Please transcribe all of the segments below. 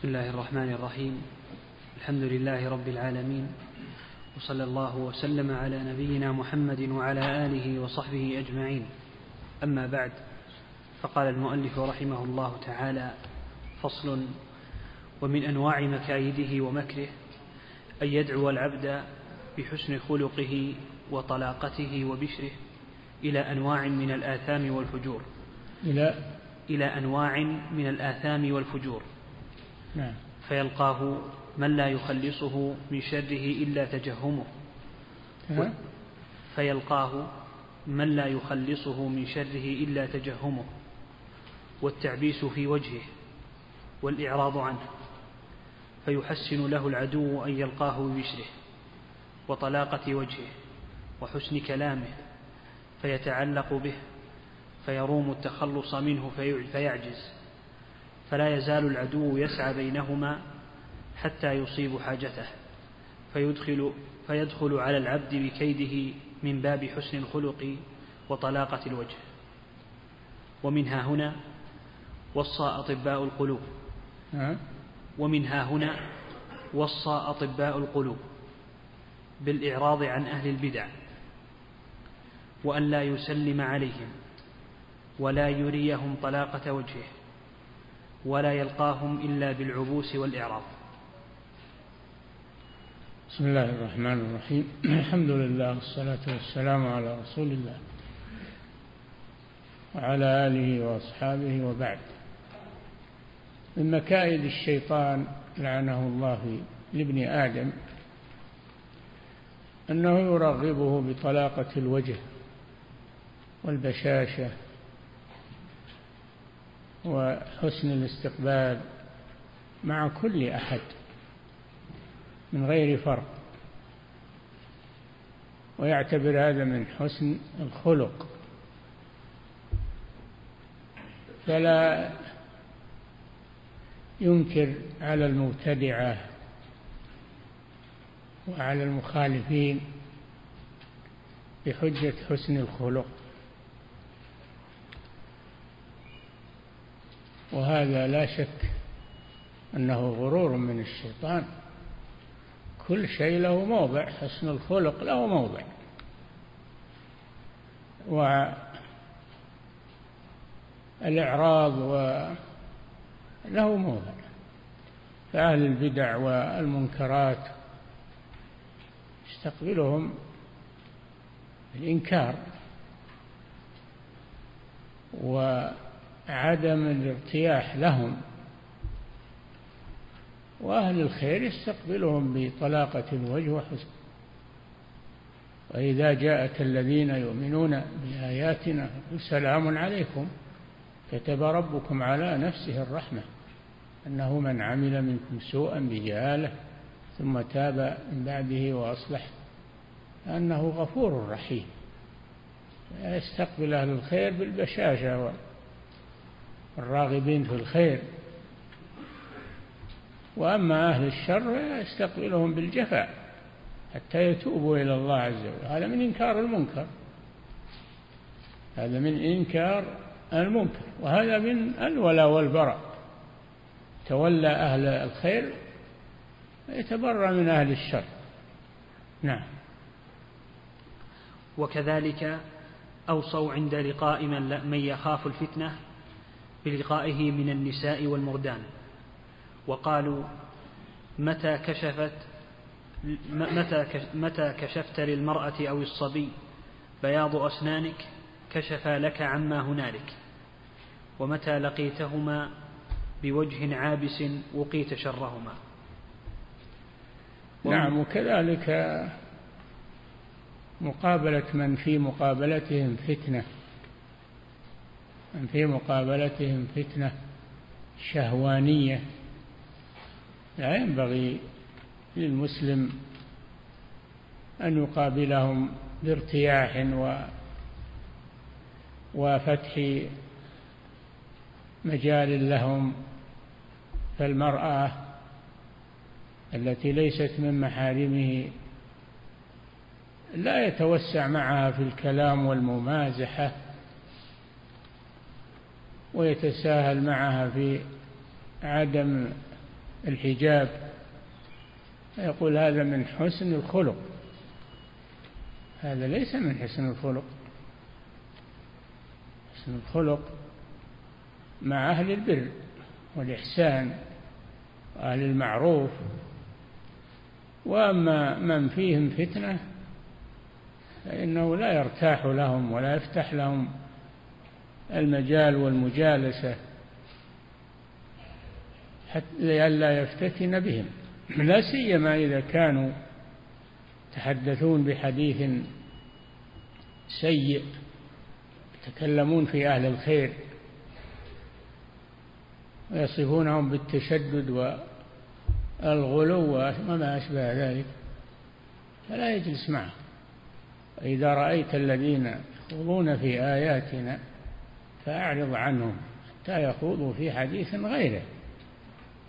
بسم الله الرحمن الرحيم. الحمد لله رب العالمين. وصلى الله وسلم على نبينا محمد وعلى آله وصحبه أجمعين. أما بعد فقال المؤلف رحمه الله تعالى فصل ومن أنواع مكايده ومكره أن يدعو العبد بحسن خلقه وطلاقته وبشره إلى أنواع من الآثام والفجور. إلى إلى أنواع من الآثام والفجور. نعم. فيلقاه من لا يخلصه من شره إلا تجهمه؟ فيلقاه من لا يخلصه من شره إلا تجهمه. والتعبيس في وجهه والإعراض عنه. فيحسن له العدو أن يلقاه ببشره وطلاقة وجهه وحسن كلامه فيتعلق به فيروم التخلص منه في- فيعجز. فلا يزال العدو يسعى بينهما حتى يصيب حاجته فيدخل فيدخل على العبد بكيده من باب حسن الخلق وطلاقة الوجه. ومنها هنا وصى أطباء القلوب. ها؟ ومنها هنا وصى أطباء القلوب بالإعراض عن أهل البدع وأن لا يسلم عليهم ولا يريهم طلاقة وجهه. ولا يلقاهم إلا بالعبوس والإعراض. بسم الله الرحمن الرحيم. الحمد لله والصلاة والسلام على رسول الله وعلى آله وأصحابه وبعد. من مكائد الشيطان لعنه الله لابن آدم أنه يرغبه بطلاقة الوجه والبشاشة وحسن الاستقبال مع كل أحد من غير فرق. ويعتبر هذا من حسن الخلق. فلا ينكر على المبتدعة وعلى المخالفين بحجة حسن الخلق. وهذا لا شك أنه غرور من الشيطان. كل شيء له موضع حسن الخلق له موضع. والإعراض له موضع. فأهل البدع والمنكرات يستقبلهم الإنكار وعدم الارتياح لهم. وأهل الخير يستقبلهم بطلاقة الوجه وحسن. وإذا جاءك الذين يؤمنون بآياتنا سلام عليكم كتب ربكم على نفسه الرحمة أنه من عمل منكم سوءا بجهالة ثم تاب من بعده وأصلح أنه غفور رحيم. يستقبل أهل الخير بالبشاشة والراغبين في الخير. وأما أهل الشر يستقبلهم بالجفاء حتى يتوبوا إلى الله عز وجل. هذا من إنكار المنكر. هذا من إنكار المنكر. وهذا من الولاء والبراء. تولى أهل الخير يتبرأ من أهل الشر. نعم. وكذلك أوصوا عند لقاء من يخاف الفتنة بلقائه من النساء والمردان. وقالوا متى كشفت متى متى كشفت للمرأة أو الصبي بياض أسنانك كشف لك عما هنالك. ومتى لقيتهما بوجه عابس وقيت شرهما. نعم وكذلك مقابلة من في مقابلتهم فتنة. من في مقابلتهم فتنة شهوانية. لا ينبغي للمسلم أن يقابلهم بارتياح و وفتح مجال لهم فالمرأة التي ليست من محارمه لا يتوسع معها في الكلام والممازحة. ويتساهل معها في عدم الحجاب. يقول هذا من حسن الخلق. هذا ليس من حسن الخلق. حسن الخلق مع أهل البر والإحسان وأهل المعروف. وأما من فيهم فتنة فإنه لا يرتاح لهم ولا يفتح لهم المجال والمجالسة حتى لئلا يفتتن بهم. لا سيما إذا كانوا يتحدثون بحديث سيء يتكلمون في أهل الخير ويصفونهم بالتشدد والغلو وما أشبه ذلك فلا يجلس معه إذا رأيت الذين يخوضون في آياتنا فأعرض عنهم حتى يخوضوا في حديث غيره.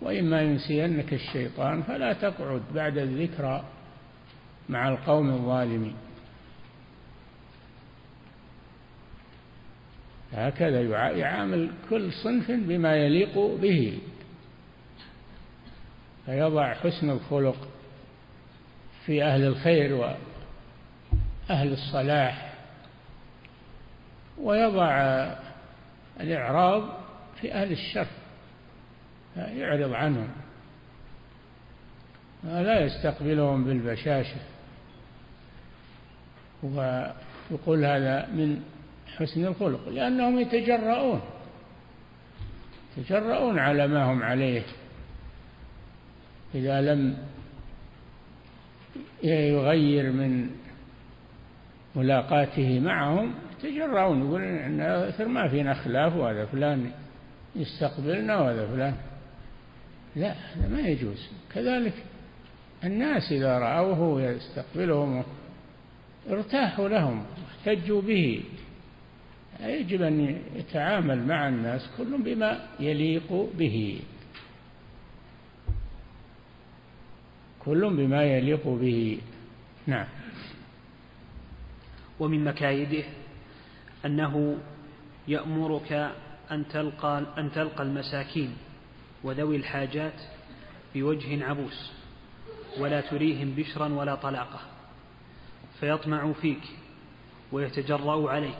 وإما ينسينك الشيطان فلا تقعد بعد الذكرى مع القوم الظالمين. هكذا يعامل كل صنف بما يليق به. فيضع حسن الخلق في أهل الخير وأهل الصلاح. ويضع الإعراض في أهل الشر يعرض عنهم. لا يستقبلهم بالبشاشة. ويقول هذا من حسن الخلق لأنهم يتجرؤون يتجرؤون على ما هم عليه. إذا لم يغير من ملاقاته معهم يتجرؤون يقول إن ما فينا خلاف وهذا فلان يستقبلنا وهذا فلان. لا هذا ما يجوز. كذلك الناس إذا رأوه يستقبلهم ارتاحوا لهم واحتجوا به. يجب أن يتعامل مع الناس كل بما يليق به. كل بما يليق به. نعم. ومن مكايده أنه يأمرك أن تلقى أن تلقى المساكين وذوي الحاجات بوجه عبوس ولا تريهم بشرا ولا طلاقة فيطمع فيك ويتجرأ عليك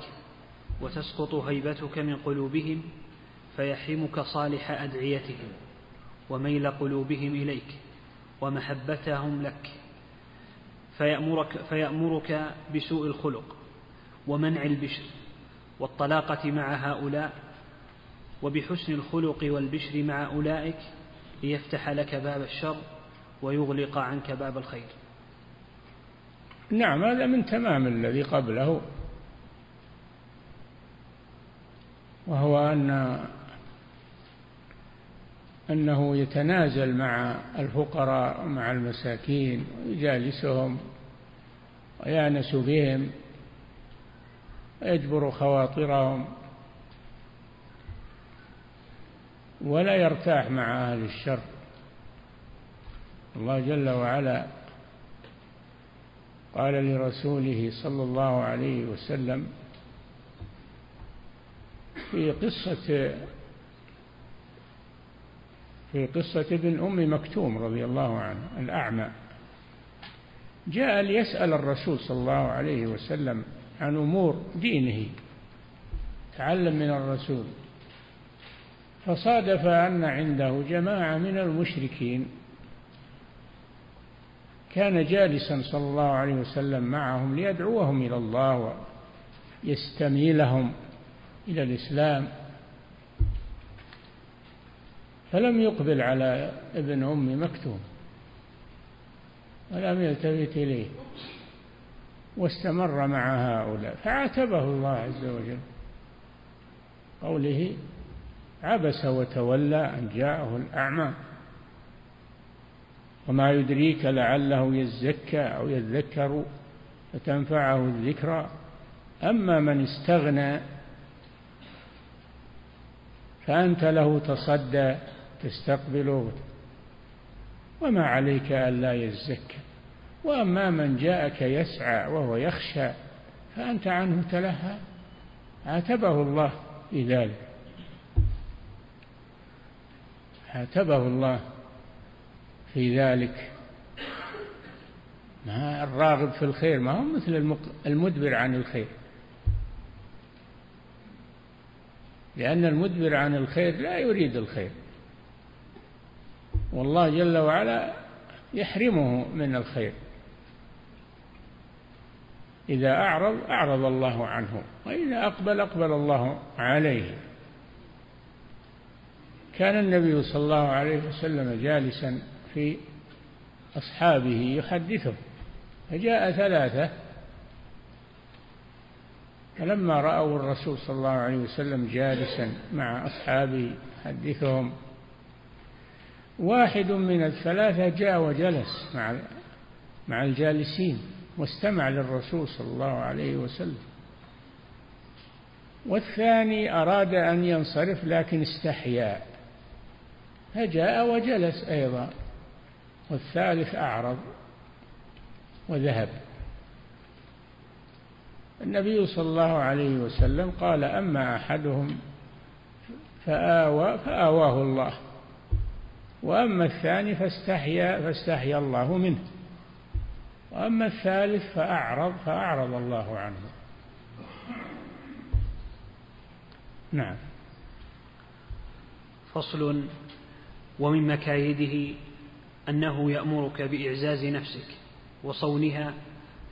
وتسقط هيبتك من قلوبهم فيحرمك صالح أدعيتهم وميل قلوبهم إليك ومحبتهم لك فيأمرك, فيأمرك بسوء الخلق ومنع البشر. والطلاقة مع هؤلاء وبحسن الخلق والبشر مع أولئك ليفتح لك باب الشر ويغلق عنك باب الخير. نعم هذا من تمام الذي قبله. وهو أن أنه يتنازل مع الفقراء ومع المساكين ويجالسهم ويأنس بهم. ويجبر خواطرهم ولا يرتاح مع أهل الشر. الله جل وعلا قال لرسوله صلى الله عليه وسلم في قصة في قصة ابن أم مكتوم رضي الله عنه الأعمى جاء ليسأل الرسول صلى الله عليه وسلم عن أمور دينه تعلم من الرسول. فصادف أن عنده جماعة من المشركين. كان جالسا صلى الله عليه وسلم معهم ليدعوهم إلى الله ويستميلهم إلى الإسلام. فلم يقبل على ابن أم مكتوم ولم يلتفت إليه. واستمر مع هؤلاء. فعاتبه الله عز وجل. قوله عبس وتولى أن جاءه الأعمى. وما يدريك لعله يزكى أو يذكر فتنفعه الذكرى. أما من استغنى فأنت له تصدى تستقبله. وما عليك ألا يزكى. وأما من جاءك يسعى وهو يخشى فأنت عنه تلهى. عاتبه الله في ذلك. عاتبه الله في ذلك. ما الراغب في الخير ما هو مثل المدبر عن الخير. لأن المدبر عن الخير لا يريد الخير. والله جل وعلا يحرمه من الخير. إذا أعرض أعرض الله عنه وإذا أقبل أقبل الله عليه. كان النبي صلى الله عليه وسلم جالسا في أصحابه يحدثهم فجاء ثلاثة. فلما رأوا الرسول صلى الله عليه وسلم جالسا مع أصحابه يحدثهم واحد من الثلاثة جاء وجلس مع مع الجالسين. واستمع للرسول صلى الله عليه وسلم. والثاني أراد أن ينصرف لكن استحيا. فجاء وجلس أيضا. والثالث أعرض وذهب. النبي صلى الله عليه وسلم قال أما أحدهم فآوى فآواه الله. وأما الثاني فاستحيا فاستحيا الله منه. وأما الثالث فأعرض فأعرض الله عنه. نعم. فصل ومن مكايده أنه يأمرك بإعزاز نفسك وصونها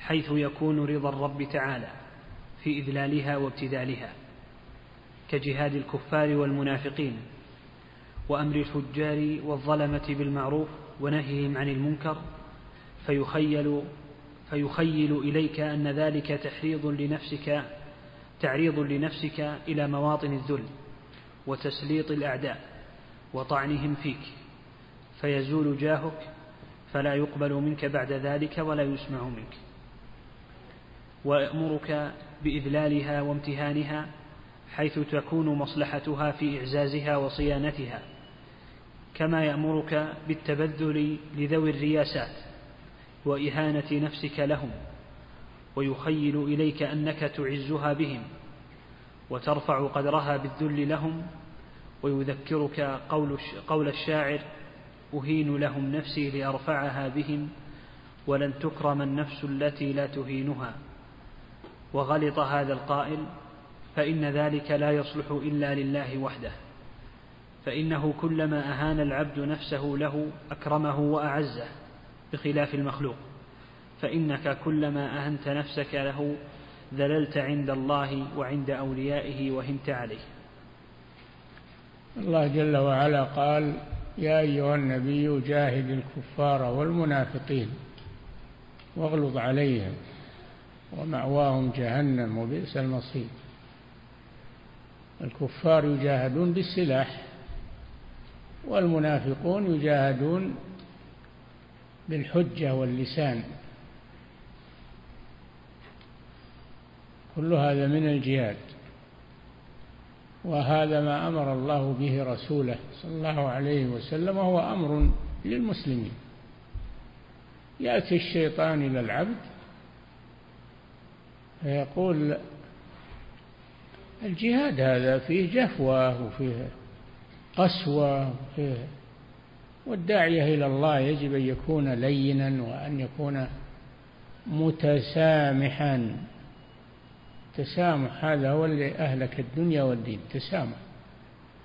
حيث يكون رضا الرب تعالى في إذلالها وابتذالها كجهاد الكفار والمنافقين وأمر الفجار والظلمة بالمعروف ونهيهم عن المنكر فيخيل فيخيل إليك أن ذلك تحريض لنفسك تعريض لنفسك إلى مواطن الذل وتسليط الأعداء وطعنهم فيك. فيزول جاهك فلا يقبل منك بعد ذلك ولا يسمع منك. ويأمرك بإذلالها وامتهانها حيث تكون مصلحتها في إعزازها وصيانتها كما يأمرك بالتبذل لذوي الرياسات. وإهانة نفسك لهم ويخيل إليك أنك تعزها بهم وترفع قدرها بالذل لهم ويذكرك قول قول الشاعر أهين لهم نفسي لأرفعها بهم ولن تكرم النفس التي لا تهينها. وغلط هذا القائل فإن ذلك لا يصلح إلا لله وحده فإنه كلما أهان العبد نفسه له أكرمه وأعزه. بخلاف المخلوق. فإنك كلما أهنت نفسك له ذللت عند الله وعند أوليائه وهنت عليه. الله جل وعلا قال يا أيها النبي جاهد الكفار والمنافقين واغلظ عليهم ومأواهم جهنم وبئس المصير. الكفار يجاهدون بالسلاح والمنافقون يجاهدون بالحجة واللسان. كل هذا من الجهاد. وهذا ما أمر الله به رسوله صلى الله عليه وسلم وهو أمر للمسلمين. يأتي الشيطان إلى العبد فيقول الجهاد هذا فيه جفوة وفيه قسوة وفيه والداعيه إلى الله يجب أن يكون لينا وأن يكون متسامحا. التسامح هذا هو اللي أهلك الدنيا والدين. تسامح.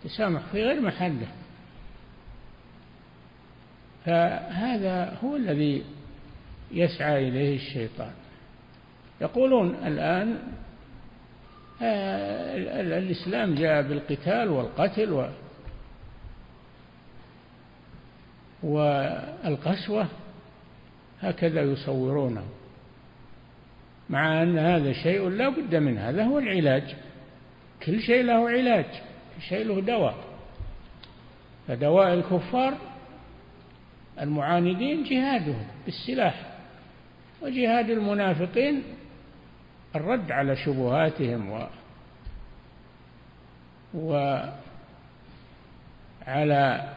تسامح في غير محله فهذا هو الذي يسعى إليه الشيطان. يقولون الآن آه، الإسلام جاء بالقتال والقتل و والقسوة هكذا يصورونه مع أن هذا شيء لا بد منه هذا هو العلاج. كل شيء له علاج كل شيء له دواء. فدواء الكفار المعاندين جهادهم بالسلاح وجهاد المنافقين الرد على شبهاتهم و وعلى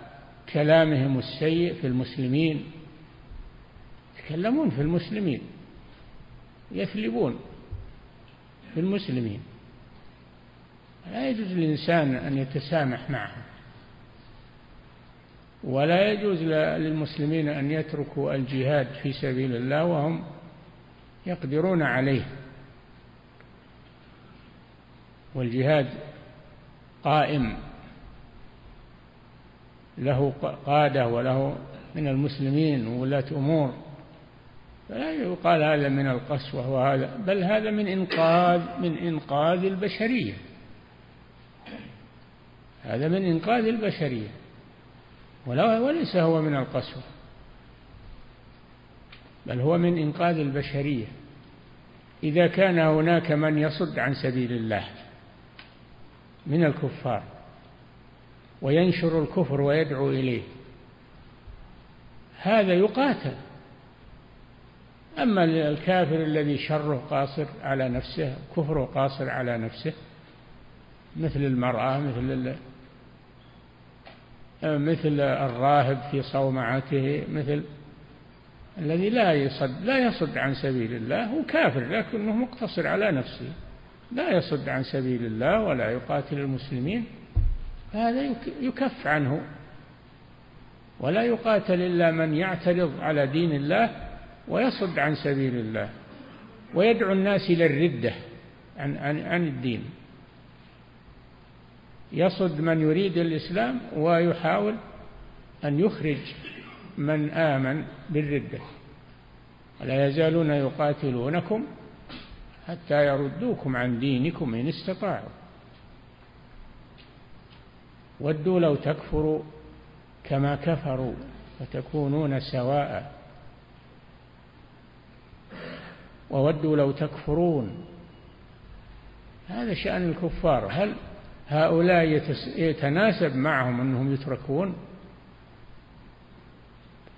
كلامهم السيء في المسلمين. يتكلمون في المسلمين. يثلبون في المسلمين. لا يجوز للإنسان أن يتسامح معهم. ولا يجوز للمسلمين أن يتركوا الجهاد في سبيل الله وهم يقدرون عليه. والجهاد قائم. له قادة وله من المسلمين وولاة أمور. فلا يقال هذا من القسوة وهذا بل هذا من إنقاذ من إنقاذ البشرية. هذا من إنقاذ البشرية. وليس هو من القسوة بل هو من إنقاذ البشرية. إذا كان هناك من يصد عن سبيل الله من الكفار وينشر الكفر ويدعو إليه. هذا يقاتل. أما الكافر الذي شره قاصر على نفسه كفره قاصر على نفسه مثل المرأة مثل مثل الراهب في صومعته مثل الذي لا يصد لا يصد عن سبيل الله هو كافر لكنه مقتصر على نفسه. لا يصد عن سبيل الله ولا يقاتل المسلمين. هذا يكف عنه. ولا يقاتل إلا من يعترض على دين الله ويصد عن سبيل الله. ويدعو الناس إلى الردة عن, عن, عن الدين. يصد من يريد الإسلام ويحاول أن يخرج من آمن بالردة. ولا يزالون يقاتلونكم حتى يردوكم عن دينكم إن استطاعوا. ودوا لو تكفروا كما كفروا فتكونون سواء. وودوا لو تكفرون. هذا شأن الكفار. هل هؤلاء يتناسب معهم أنهم يتركون؟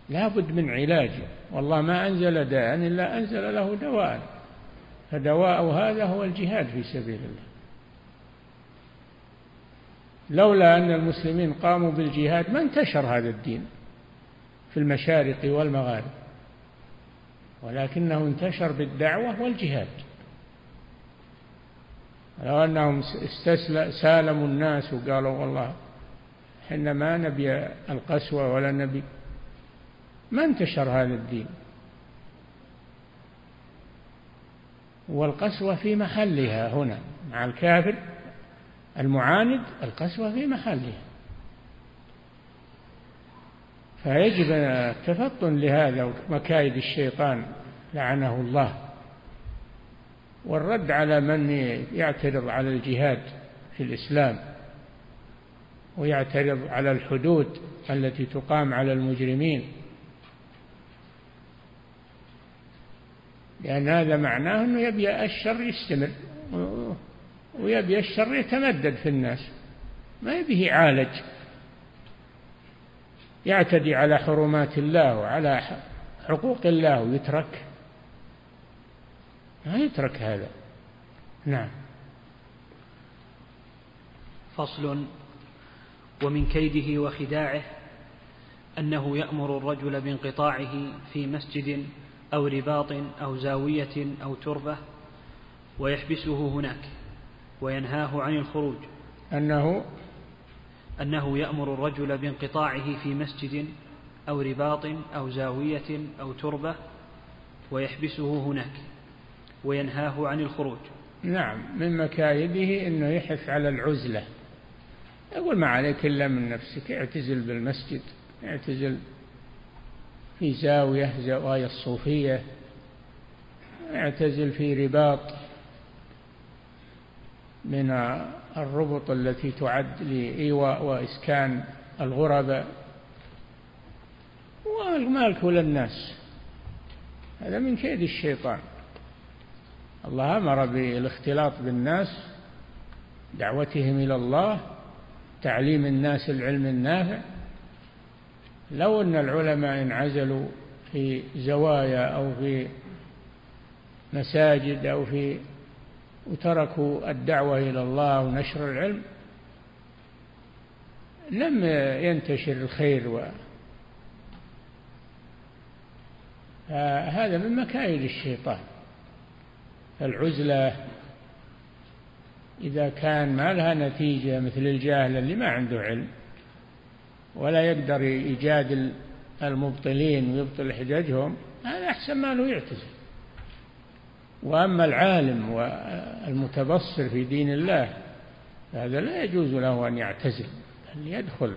لا بد من علاج. والله ما أنزل داء إلا أنزل له دواء. فدواء هذا هو الجهاد في سبيل الله. لولا أن المسلمين قاموا بالجهاد ما انتشر هذا الدين في المشارق والمغارب ولكنه انتشر بالدعوة والجهاد. لو أنهم سالموا الناس وقالوا والله إحنا ما نبي القسوة ولا نبي ما انتشر هذا الدين. والقسوة في محلها هنا مع الكافر المعاند القسوة في محلها فيجب التفطن لهذا ومكايد الشيطان لعنه الله. والرد على من يعترض على الجهاد في الإسلام ويعترض على الحدود التي تقام على المجرمين. لأن هذا معناه أنه يبي الشر يستمر. ويبي الشر يتمدد في الناس. ما يبيه يعالج. يعتدي على حرمات الله وعلى حقوق الله ويترك. ما يترك هذا. نعم. فصل. ومن كيده وخداعه أنه يأمر الرجل بانقطاعه في مسجد أو رباط أو زاوية أو تربة ويحبسه هناك. وينهاه عن الخروج. أنه أنه يأمر الرجل بانقطاعه في مسجد أو رباط أو زاوية أو تربة ويحبسه هناك وينهاه عن الخروج. نعم من مكايده أنه يحث على العزلة. يقول ما عليك إلا من نفسك اعتزل بالمسجد اعتزل في زاوية زوايا الصوفية اعتزل في رباط. من الربط التي تعد لإيواء وإسكان الغرباء والمال كل الناس. هذا من كيد الشيطان. الله أمر بالاختلاط بالناس دعوتهم إلى الله تعليم الناس العلم النافع. لو أن العلماء انعزلوا في زوايا أو في مساجد أو في وتركوا الدعوة إلى الله ونشر العلم لم ينتشر الخير و هذا من مكايد الشيطان. العزلة إذا كان ما لها نتيجة مثل الجاهل اللي ما عنده علم ولا يقدر يجادل المبطلين ويبطل حججهم هذا أحسن ما له يعتزل. وأما العالم والمتبصر في دين الله هذا لا يجوز له أن يعتزل بل يدخل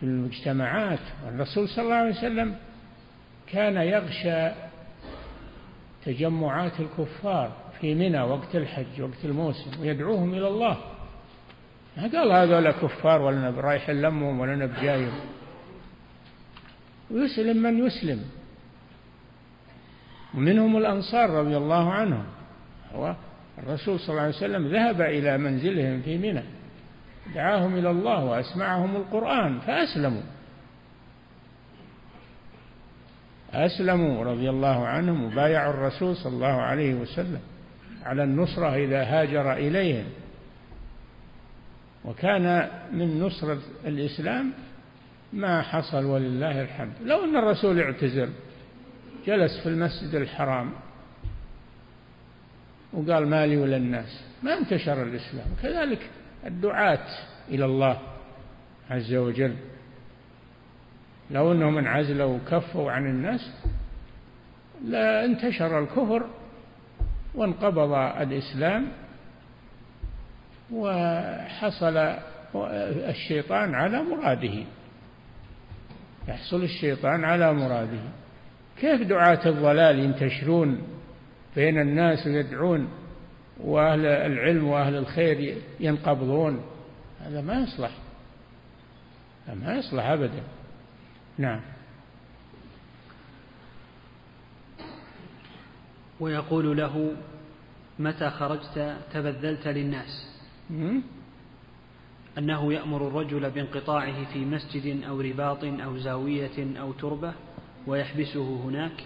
في المجتمعات. والرسول صلى الله عليه وسلم كان يغشى تجمعات الكفار في منى وقت الحج وقت الموسم ويدعوهم إلى الله. ما قال هذول كفار ولا رايح لمهم ولا بجايهم ويسلم من يسلم. ومنهم الأنصار رضي الله عنهم. الرسول صلى الله عليه وسلم ذهب إلى منزلهم في منى. دعاهم إلى الله وأسمعهم القرآن فأسلموا. أسلموا رضي الله عنهم وبايعوا الرسول صلى الله عليه وسلم على النصرة إذا هاجر إليهم. وكان من نصرة الإسلام ما حصل ولله الحمد. لو أن الرسول اعتزل جلس في المسجد الحرام وقال مالي ولا الناس. ما انتشر الإسلام. كذلك الدعاة إلى الله عز وجل. لو أنهم انعزلوا وكفوا عن الناس لا انتشر الكفر وانقبض الإسلام وحصل الشيطان على مراده. يحصل الشيطان على مراده. كيف دعاة الضلال ينتشرون بين الناس ويدعون وأهل العلم وأهل الخير ينقبضون؟ هذا ما يصلح. ما يصلح أبدا. نعم. ويقول له متى خرجت تبذلت للناس؟ أنه يأمر الرجل بانقطاعه في مسجد أو رباط أو زاوية أو تربة. ويحبسه هناك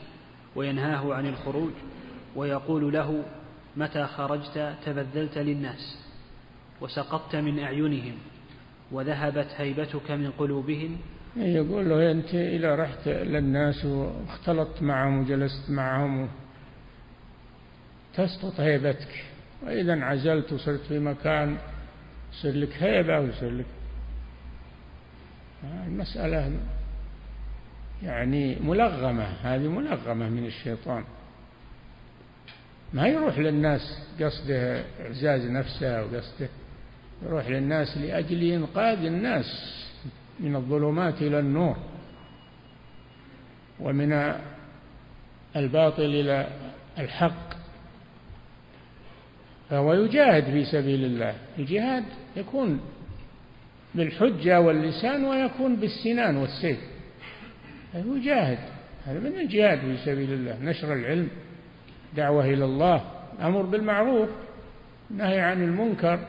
وينهاه عن الخروج ويقول له متى خرجت تبذلت للناس وسقطت من أعينهم وذهبت هيبتك من قلوبهم يقول له أنت إذا رحت للناس واختلطت معهم وجلست معهم تسقط هيبتك وإذا انعزلت وصرت في مكان يصير لك هيبة ويصير لك. المسألة يعني ملغمة هذه ملغمة من الشيطان. ما يروح للناس قصده إعزاز نفسه وقصده يروح للناس لأجل إنقاذ الناس من الظلمات إلى النور ومن الباطل إلى الحق. فهو يجاهد في سبيل الله الجهاد يكون بالحجة واللسان ويكون بالسنان والسيف. يجاهد هذا من الجهاد في سبيل الله نشر العلم دعوة إلى الله أمر بالمعروف نهي عن المنكر.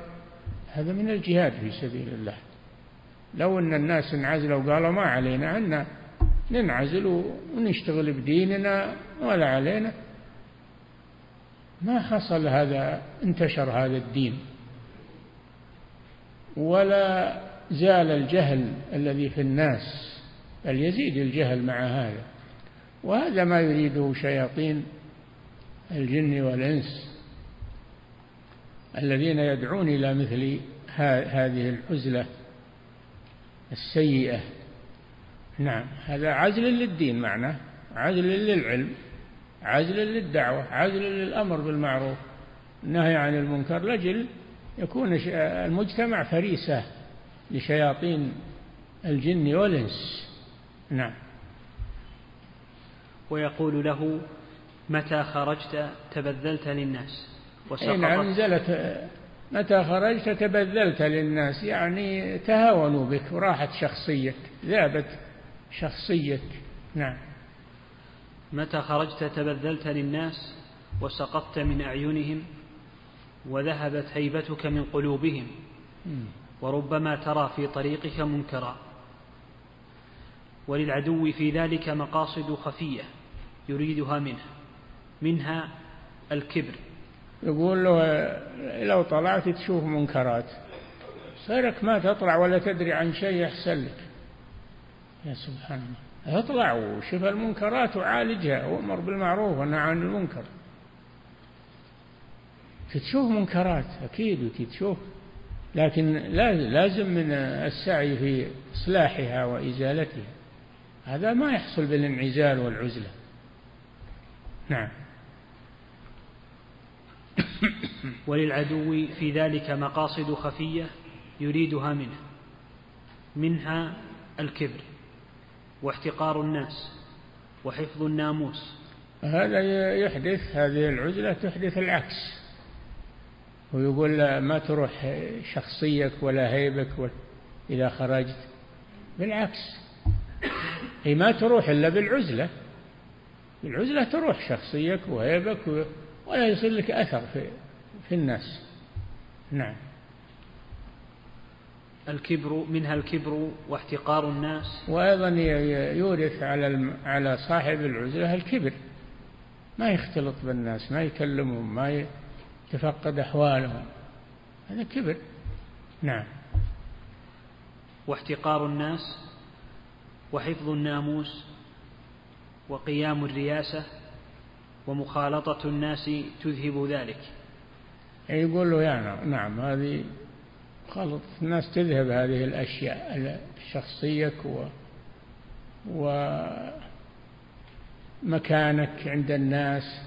هذا من الجهاد في سبيل الله. لو أن الناس انعزلوا وقالوا ما علينا أن ننعزل ونشتغل بديننا ولا علينا. ما حصل هذا انتشر هذا الدين. ولا زال الجهل الذي في الناس. بل يزيد الجهل مع هذا. وهذا ما يريده شياطين الجن والإنس الذين يدعون إلى مثل هذه العزلة السيئة. نعم هذا عزل للدين معناه عزل للعلم عزل للدعوة عزل للأمر بالمعروف النهي عن المنكر. لجل يكون المجتمع فريسة لشياطين الجن والإنس. نعم. ويقول له متى خرجت تبذلت للناس؟ وسقطت. نعم نزلت متى خرجت تبذلت للناس؟ يعني تهاونوا بك وراحت شخصيتك ذابت شخصيتك. نعم. متى خرجت تبذلت للناس؟ وسقطت من أعينهم وذهبت هيبتك من قلوبهم وربما ترى في طريقك منكرا. وللعدو في ذلك مقاصد خفية يريدها منه منها الكبر. يقول له لو طلعت تشوف منكرات صيرك ما تطلع ولا تدري عن شيء يحسن لك. يا سبحان الله. اطلع وشوف المنكرات وعالجها وأمر بالمعروف ونهى عن المنكر. تشوف منكرات أكيد وتشوف لكن لازم من السعي في إصلاحها وإزالتها. هذا ما يحصل بالانعزال والعزلة. نعم. وللعدو في ذلك مقاصد خفية يريدها منه منها الكبر واحتقار الناس وحفظ الناموس. هذا يحدث هذه العزلة تحدث العكس. ويقول ما تروح شخصيك ولا هيبك إذا خرجت. بالعكس. هي ما تروح إلا بالعزلة. بالعزلة تروح شخصيك وهيبك ولا يصير لك أثر في, في الناس. نعم. الكبر منها الكبر واحتقار الناس. وأيضا يورث على على صاحب العزلة الكبر. ما يختلط بالناس ما يكلمهم ما يتفقد أحوالهم. هذا كبر. نعم. واحتقار الناس. وحفظ الناموس وقيام الرياسة ومخالطة الناس تذهب ذلك. يقول له يا نعم هذه خلط الناس تذهب هذه الأشياء شخصيك و ومكانك عند الناس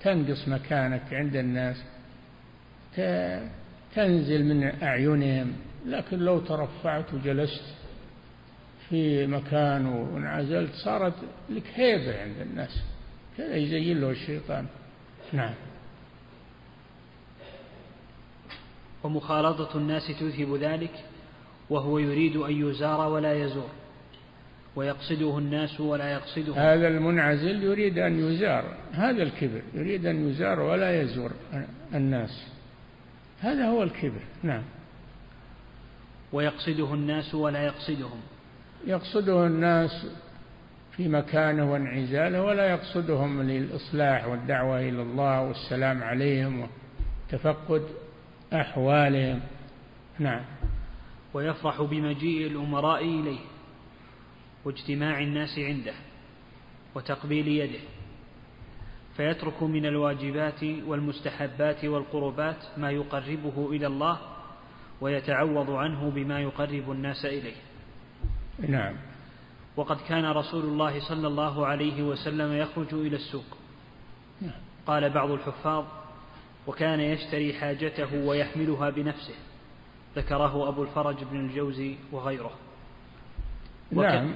تنقص مكانك عند الناس تنزل من أعينهم لكن لو ترفعت وجلست في مكان وانعزلت صارت لك هيبة عند الناس كذا يزين له الشيطان. نعم. ومخالطة الناس تذهب ذلك وهو يريد أن يزار ولا يزور ويقصده الناس ولا يقصده. هذا المنعزل يريد أن يزار هذا الكبر يريد أن يزار ولا يزور الناس. هذا هو الكبر. نعم. ويقصده الناس ولا يقصدهم. يقصده الناس في مكانه وانعزاله ولا يقصدهم للإصلاح والدعوة إلى الله والسلام عليهم وتفقد أحوالهم. نعم. ويفرح بمجيء الأمراء إليه واجتماع الناس عنده وتقبيل يده فيترك من الواجبات والمستحبات والقربات ما يقربه إلى الله ويتعوض عنه بما يقرب الناس إليه. نعم. وقد كان رسول الله صلى الله عليه وسلم يخرج إلى السوق. نعم. قال بعض الحفاظ وكان يشتري حاجته ويحملها بنفسه. ذكره أبو الفرج بن الجوزي وغيره. نعم.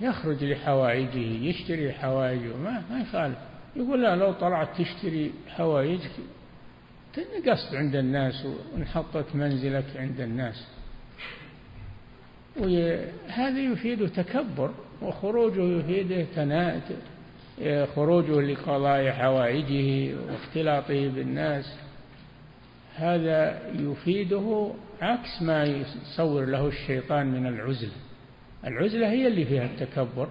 يخرج لحوائجه يشتري حوائجه ما, ما يخالف. يقول لا لو طلعت تشتري حوائجك تنقصت عند الناس وانحطت منزلك عند الناس. وهذا يفيد تكبر وخروجه يفيده تناء خروجه لقضاء حوائجه واختلاطه بالناس. هذا يفيده عكس ما يصور له الشيطان من العزلة. العزلة هي اللي فيها التكبر.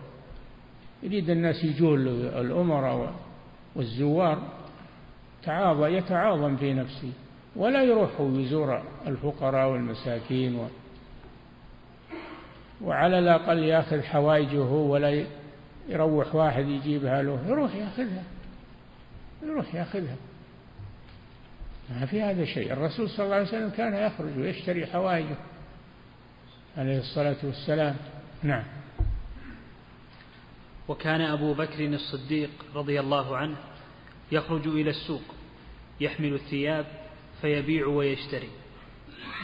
يريد الناس يجون الأمراء والزوار. تعاظم يتعاظم في نفسه. ولا يروح ويزور الفقراء والمساكين وعلى الأقل يأخذ حوائجه ولا يروح واحد يجيبها له يروح يأخذها. يروح يأخذها. ما في هذا شيء. الرسول صلى الله عليه وسلم كان يخرج ويشتري حوائجه عليه الصلاة والسلام. نعم. وكان أبو بكر الصديق رضي الله عنه يخرج إلى السوق يحمل الثياب فيبيع ويشتري.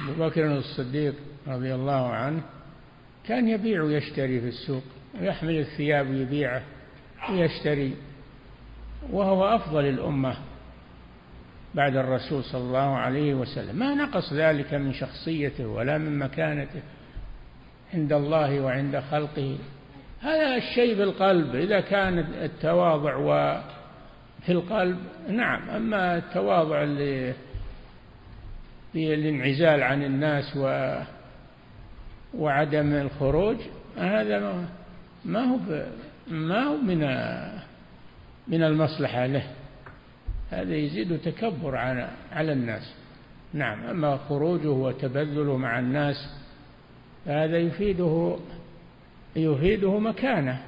أبو بكر الصديق رضي الله عنه كان يبيع ويشتري في السوق ويحمل الثياب ويبيعه ويشتري. وهو أفضل الأمة بعد الرسول صلى الله عليه وسلم. ما نقص ذلك من شخصيته ولا من مكانته عند الله وعند خلقه. هذا الشيء بالقلب إذا كان التواضع وفي القلب نعم. أما التواضع اللي الانعزال عن الناس و وعدم الخروج هذا ما هو ما هو من من المصلحة له. هذا يزيد تكبر على على الناس. نعم أما خروجه وتبذله مع الناس فهذا يفيده يفيده مكانة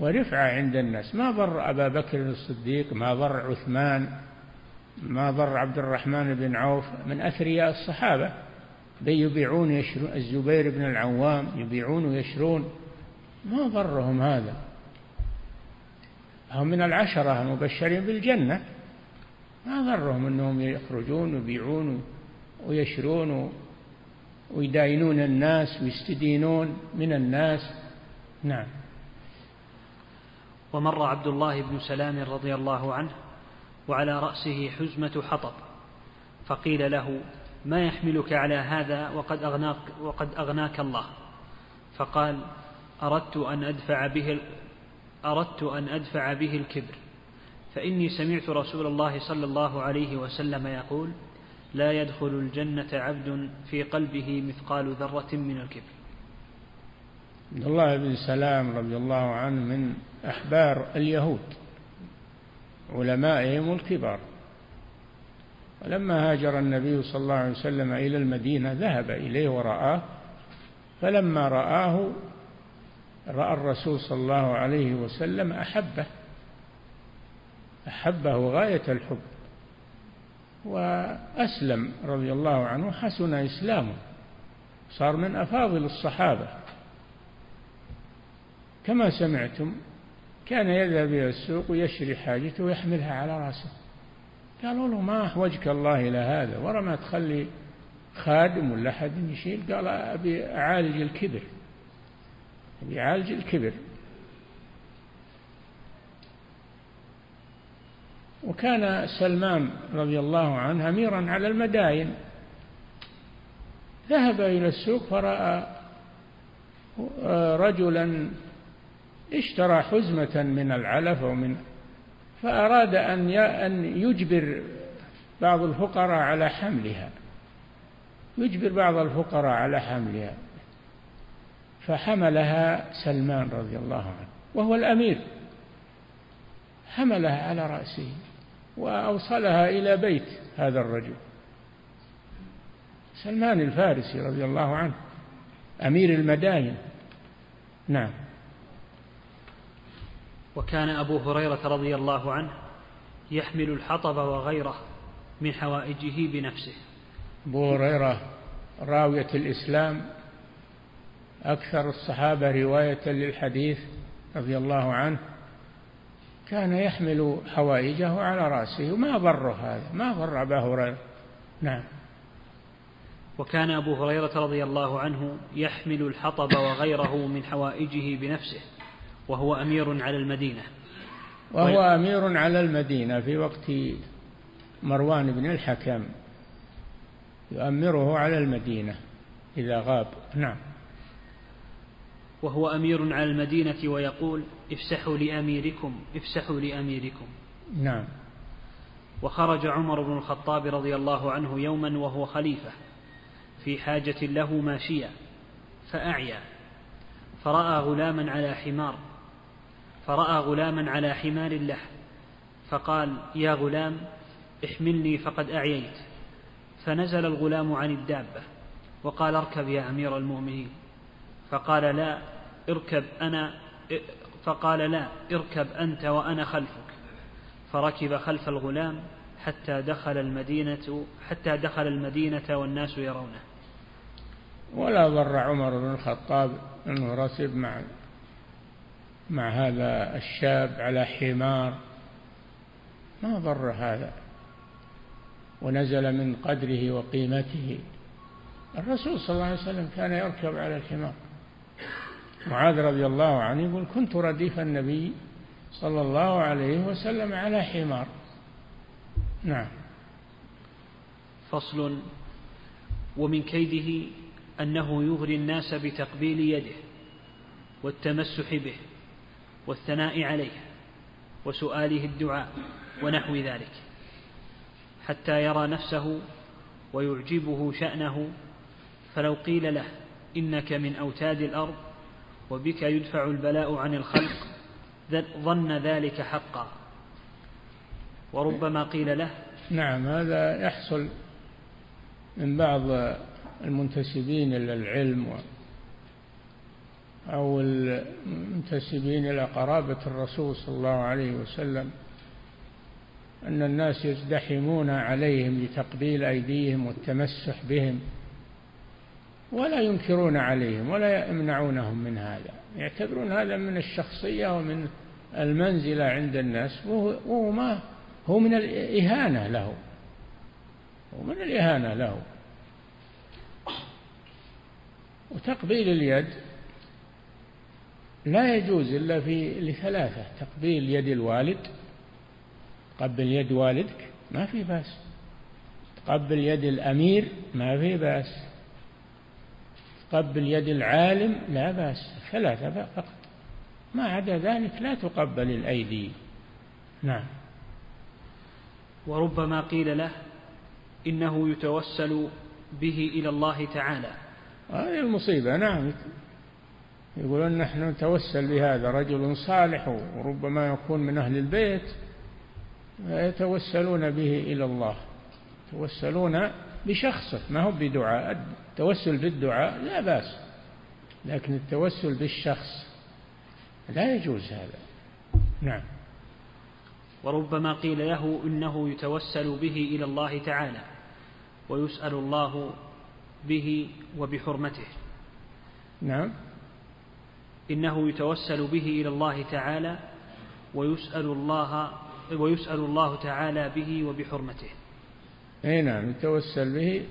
ورفعة عند الناس. ما ضر أبا بكر الصديق ما ضر عثمان ما ضر عبد الرحمن بن عوف من أثرياء الصحابة. يبيعون يشرون الزبير بن العوام يبيعون ويشرون. ما ضرهم هذا. هم من العشرة المبشرين بالجنة. ما ضرهم أنهم يخرجون ويبيعون ويشرون ويداينون الناس ويستدينون من الناس. نعم. ومر عبد الله بن سلام رضي الله عنه وعلى رأسه حزمة حطب فقيل له ما يحملك على هذا وقد أغناك, وقد أغناك الله. فقال أردت أن أدفع به أردت أن أدفع به الكبر. فإني سمعت رسول الله صلى الله عليه وسلم يقول لا يدخل الجنة عبد في قلبه مثقال ذرة من الكبر. عبد الله بن سلام رضي الله عنه من أحبار اليهود علمائهم الكبار. ولما هاجر النبي صلى الله عليه وسلم إلى المدينة ذهب إليه ورآه فلما رآه رأى الرسول صلى الله عليه وسلم أحبه أحبه غاية الحب وأسلم رضي الله عنه حسن إسلامه صار من أفاضل الصحابة. كما سمعتم كان يذهب إلى السوق ويشري حاجته ويحملها على رأسه. قالوا له ما أحوجك الله إلى هذا؟ ورا ما تخلي خادم ولا أحد يشيل؟ قال أبي أعالج الكبر. أبي أعالج الكبر. وكان سلمان رضي الله عنه أميرا على المداين. ذهب إلى السوق فرأى رجلا اشترى حزمة من العلف أو من فأراد أن أن يجبر بعض الفقراء على حملها. يجبر بعض الفقراء على حملها. فحملها سلمان رضي الله عنه وهو الأمير. حملها على رأسه وأوصلها إلى بيت هذا الرجل. سلمان الفارسي رضي الله عنه أمير المداين نعم. وكان أبو هريرة رضي الله عنه يحمل الحطب وغيره من حوائجه بنفسه. أبو هريرة راوية الإسلام أكثر الصحابة رواية للحديث رضي الله عنه كان يحمل حوائجه على رأسه وما ضر هذا ما ضر أبا هريرة. نعم. وكان أبو هريرة رضي الله عنه يحمل الحطب وغيره من حوائجه بنفسه. وهو أمير على المدينة. وهو أمير على المدينة في وقت مروان بن الحكم. يؤمره على المدينة إذا غاب. نعم. وهو أمير على المدينة ويقول افسحوا لأميركم افسحوا لأميركم. نعم. وخرج عمر بن الخطاب رضي الله عنه يوما وهو خليفة في حاجة له ماشية فأعيا فرأى غلاما على حمار. فرأى غلاما على حمار له فقال يا غلام احملني فقد أعييت. فنزل الغلام عن الدابة وقال اركب يا أمير المؤمنين. فقال لا اركب أنا فقال لا اركب أنت وأنا خلفك. فركب خلف الغلام حتى دخل المدينة حتى دخل المدينة والناس يرونه. ولا ضر عمر بن الخطاب أنه رسب مع مع هذا الشاب على حمار. ما ضر هذا. ونزل من قدره وقيمته. الرسول صلى الله عليه وسلم كان يركب على الحمار. معاذ رضي الله عنه يقول كنت رديف النبي صلى الله عليه وسلم على حمار. نعم. فصل. ومن كيده أنه يغري الناس بتقبيل يده والتمسح به. والثناء عليه وسؤاله الدعاء ونحو ذلك حتى يرى نفسه ويعجبه شأنه فلو قيل له إنك من أوتاد الأرض وبك يدفع البلاء عن الخلق ظن ذلك حقا. وربما قيل له نعم هذا يحصل من بعض المنتسبين إلى العلم أو المنتسبين إلى قرابة الرسول صلى الله عليه وسلم أن الناس يزدحمون عليهم لتقبيل أيديهم والتمسح بهم ولا ينكرون عليهم ولا يمنعونهم من هذا. يعتبرون هذا من الشخصية ومن المنزلة عند الناس وهو ما هو من الإهانة له. هو من الإهانة له. وتقبيل اليد لا يجوز إلا في لثلاثة تقبيل يد الوالد تقبل يد والدك ما في بأس. تقبل يد الأمير ما في بأس. تقبل يد العالم لا بأس. ثلاثة فقط. ما عدا ذلك لا تقبل الأيدي. نعم. وربما قيل له إنه يتوسل به إلى الله تعالى. هذه المصيبة نعم. يقولون نحن نتوسل بهذا رجل صالح وربما يكون من أهل البيت يتوسلون به إلى الله. يتوسلون بشخصه ما هو بدعاء التوسل بالدعاء لا بأس لكن التوسل بالشخص لا يجوز هذا. نعم. وربما قيل له إنه يتوسل به إلى الله تعالى ويسأل الله به وبحرمته. نعم. إنه يتوسل به إلى الله تعالى ويسأل الله ويسأل الله تعالى به وبحرمته. أي نعم يتوسل به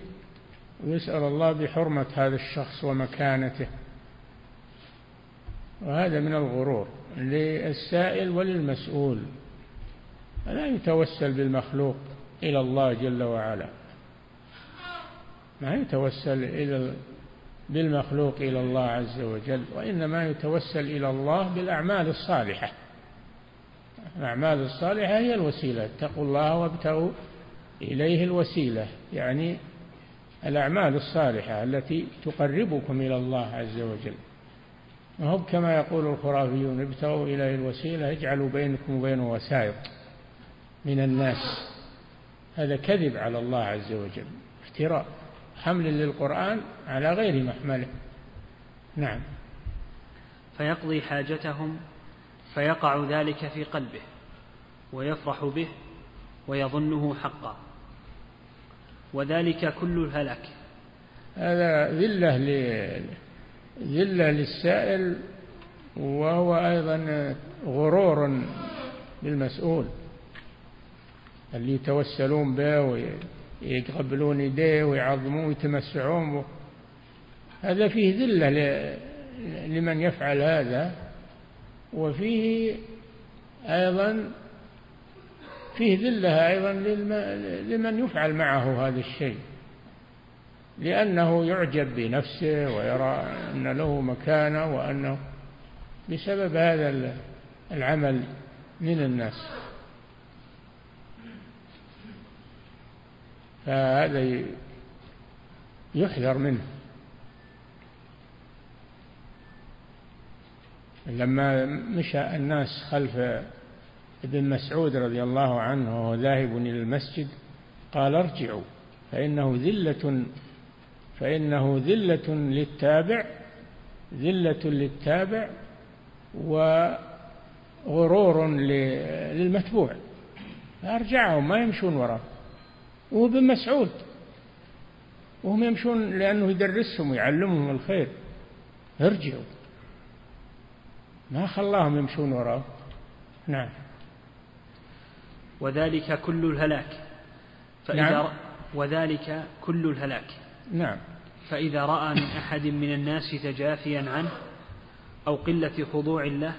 ويسأل الله بحرمة هذا الشخص ومكانته. وهذا من الغرور للسائل وللمسؤول. لا يتوسل بالمخلوق إلى الله جل وعلا؟ ما يتوسل إلى بالمخلوق إلى الله عز وجل وإنما يتوسل إلى الله بالأعمال الصالحة. الأعمال الصالحة هي الوسيلة اتقوا الله وابتغوا إليه الوسيلة. يعني الأعمال الصالحة التي تقربكم إلى الله عز وجل. وهو كما يقول الخرافيون ابتغوا إليه الوسيلة اجعلوا بينكم وبينه وسائط من الناس. هذا كذب على الله عز وجل افتراء. حمل للقرآن على غير محمله. نعم. فيقضي حاجتهم فيقع ذلك في قلبه ويفرح به ويظنه حقا. وذلك كل الهلاك. هذا ذلة ذلة للسائل وهو أيضا غرور بالمسؤول اللي يتوسلون به ويقبلون يديه ويعظمون ويتمسعون به. هذا فيه ذلة لمن يفعل هذا. وفيه أيضا فيه ذلة أيضا لمن يفعل معه هذا الشيء. لأنه يعجب بنفسه ويرى أن له مكانة وأنه بسبب هذا العمل من الناس. فهذا يحذر منه. لما مشى الناس خلف ابن مسعود رضي الله عنه وهو ذاهب إلى المسجد قال ارجعوا فإنه ذلة فإنه ذلة للتابع ذلة للتابع وغرور للمتبوع. فأرجعهم ما يمشون وراه وهو ابن مسعود. وهم يمشون لأنه يدرسهم ويعلمهم الخير. ارجعوا. ما خلاهم يمشون وراه نعم. وذلك كل الهلاك. فإذا نعم. وذلك كل الهلاك. نعم. فإذا رأى من أحد من الناس تجافيا عنه أو قلة خضوع له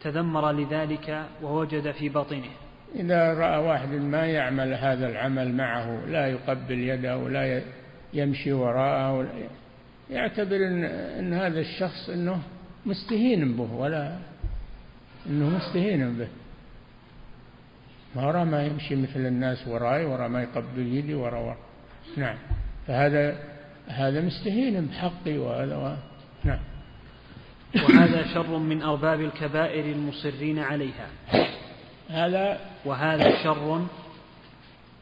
تذمر لذلك ووجد في باطنه إذا رأى واحد ما يعمل هذا العمل معه لا يقبل يده ولا يمشي وراءه يعتبر إن, إن هذا الشخص أنه مستهين به ولا أنه مستهين به. ما رأى ما يمشي مثل الناس وراي ورا ما يقبل يدي ورا ورا. نعم. فهذا هذا مستهين بحقي وهذا و... نعم. وهذا شر من أرباب الكبائر المصرين عليها. هذا وهذا شر نعم.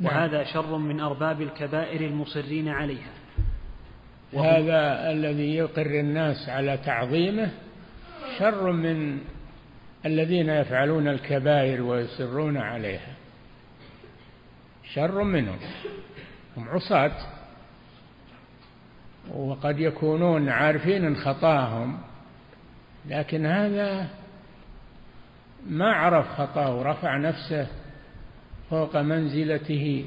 وهذا شر من أرباب الكبائر المصرين عليها. هذا الذي يقر الناس على تعظيمه شر من الذين يفعلون الكبائر ويصرون عليها. شر منهم. هم عصاة. وقد يكونون عارفين خطاهم. لكن هذا ما عرف خطاه ورفع نفسه فوق منزلته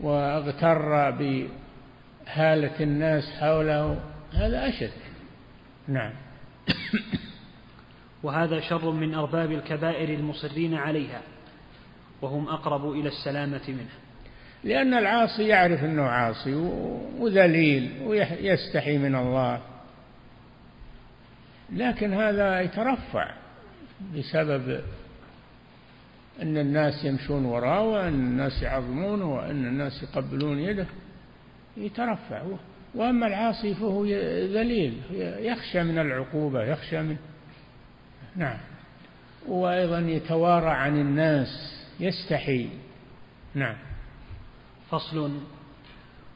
واغتر بهالة الناس حوله. هذا أشد. نعم. وهذا شر من أرباب الكبائر المصرين عليها وهم أقرب إلى السلامة منه. لأن العاصي يعرف أنه عاصي وذليل ويستحي من الله. لكن هذا يترفع. بسبب أن الناس يمشون وراه وأن الناس يعظمونه وأن الناس يقبلون يده يترفع. وأما العاصي فهو ذليل يخشى من العقوبة يخشى من نعم. وأيضا يتوارى عن الناس يستحي. نعم. فصل.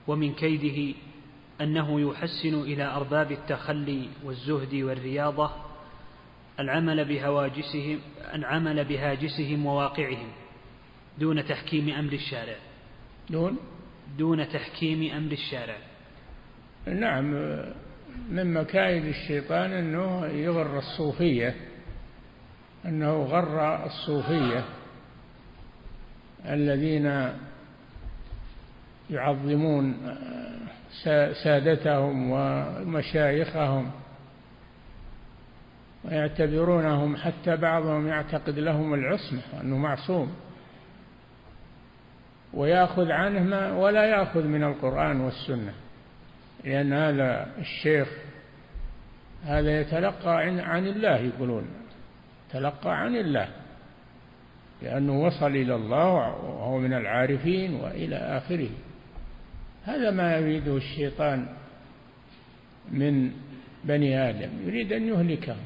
ومن كيده أنه يحسن إلى أرباب التخلي والزهد والرياضة العمل بهواجسهم العمل بهاجسهم وواقعهم دون تحكيم أمر الشارع. دون؟ دون تحكيم أمر الشارع. نعم من مكايد الشيطان أنه يغر الصوفية أنه غر الصوفية الذين يعظمون سادتهم ومشايخهم. ويعتبرونهم حتى بعضهم يعتقد لهم العصمة أنه معصوم. ويأخذ عنه ما ولا يأخذ من القرآن والسنة لأن هذا الشيخ هذا يتلقى عن الله يقولون تلقى عن الله لأنه وصل إلى الله وهو من العارفين وإلى آخره. هذا ما يريده الشيطان من بني آدم يريد أن يهلكهم.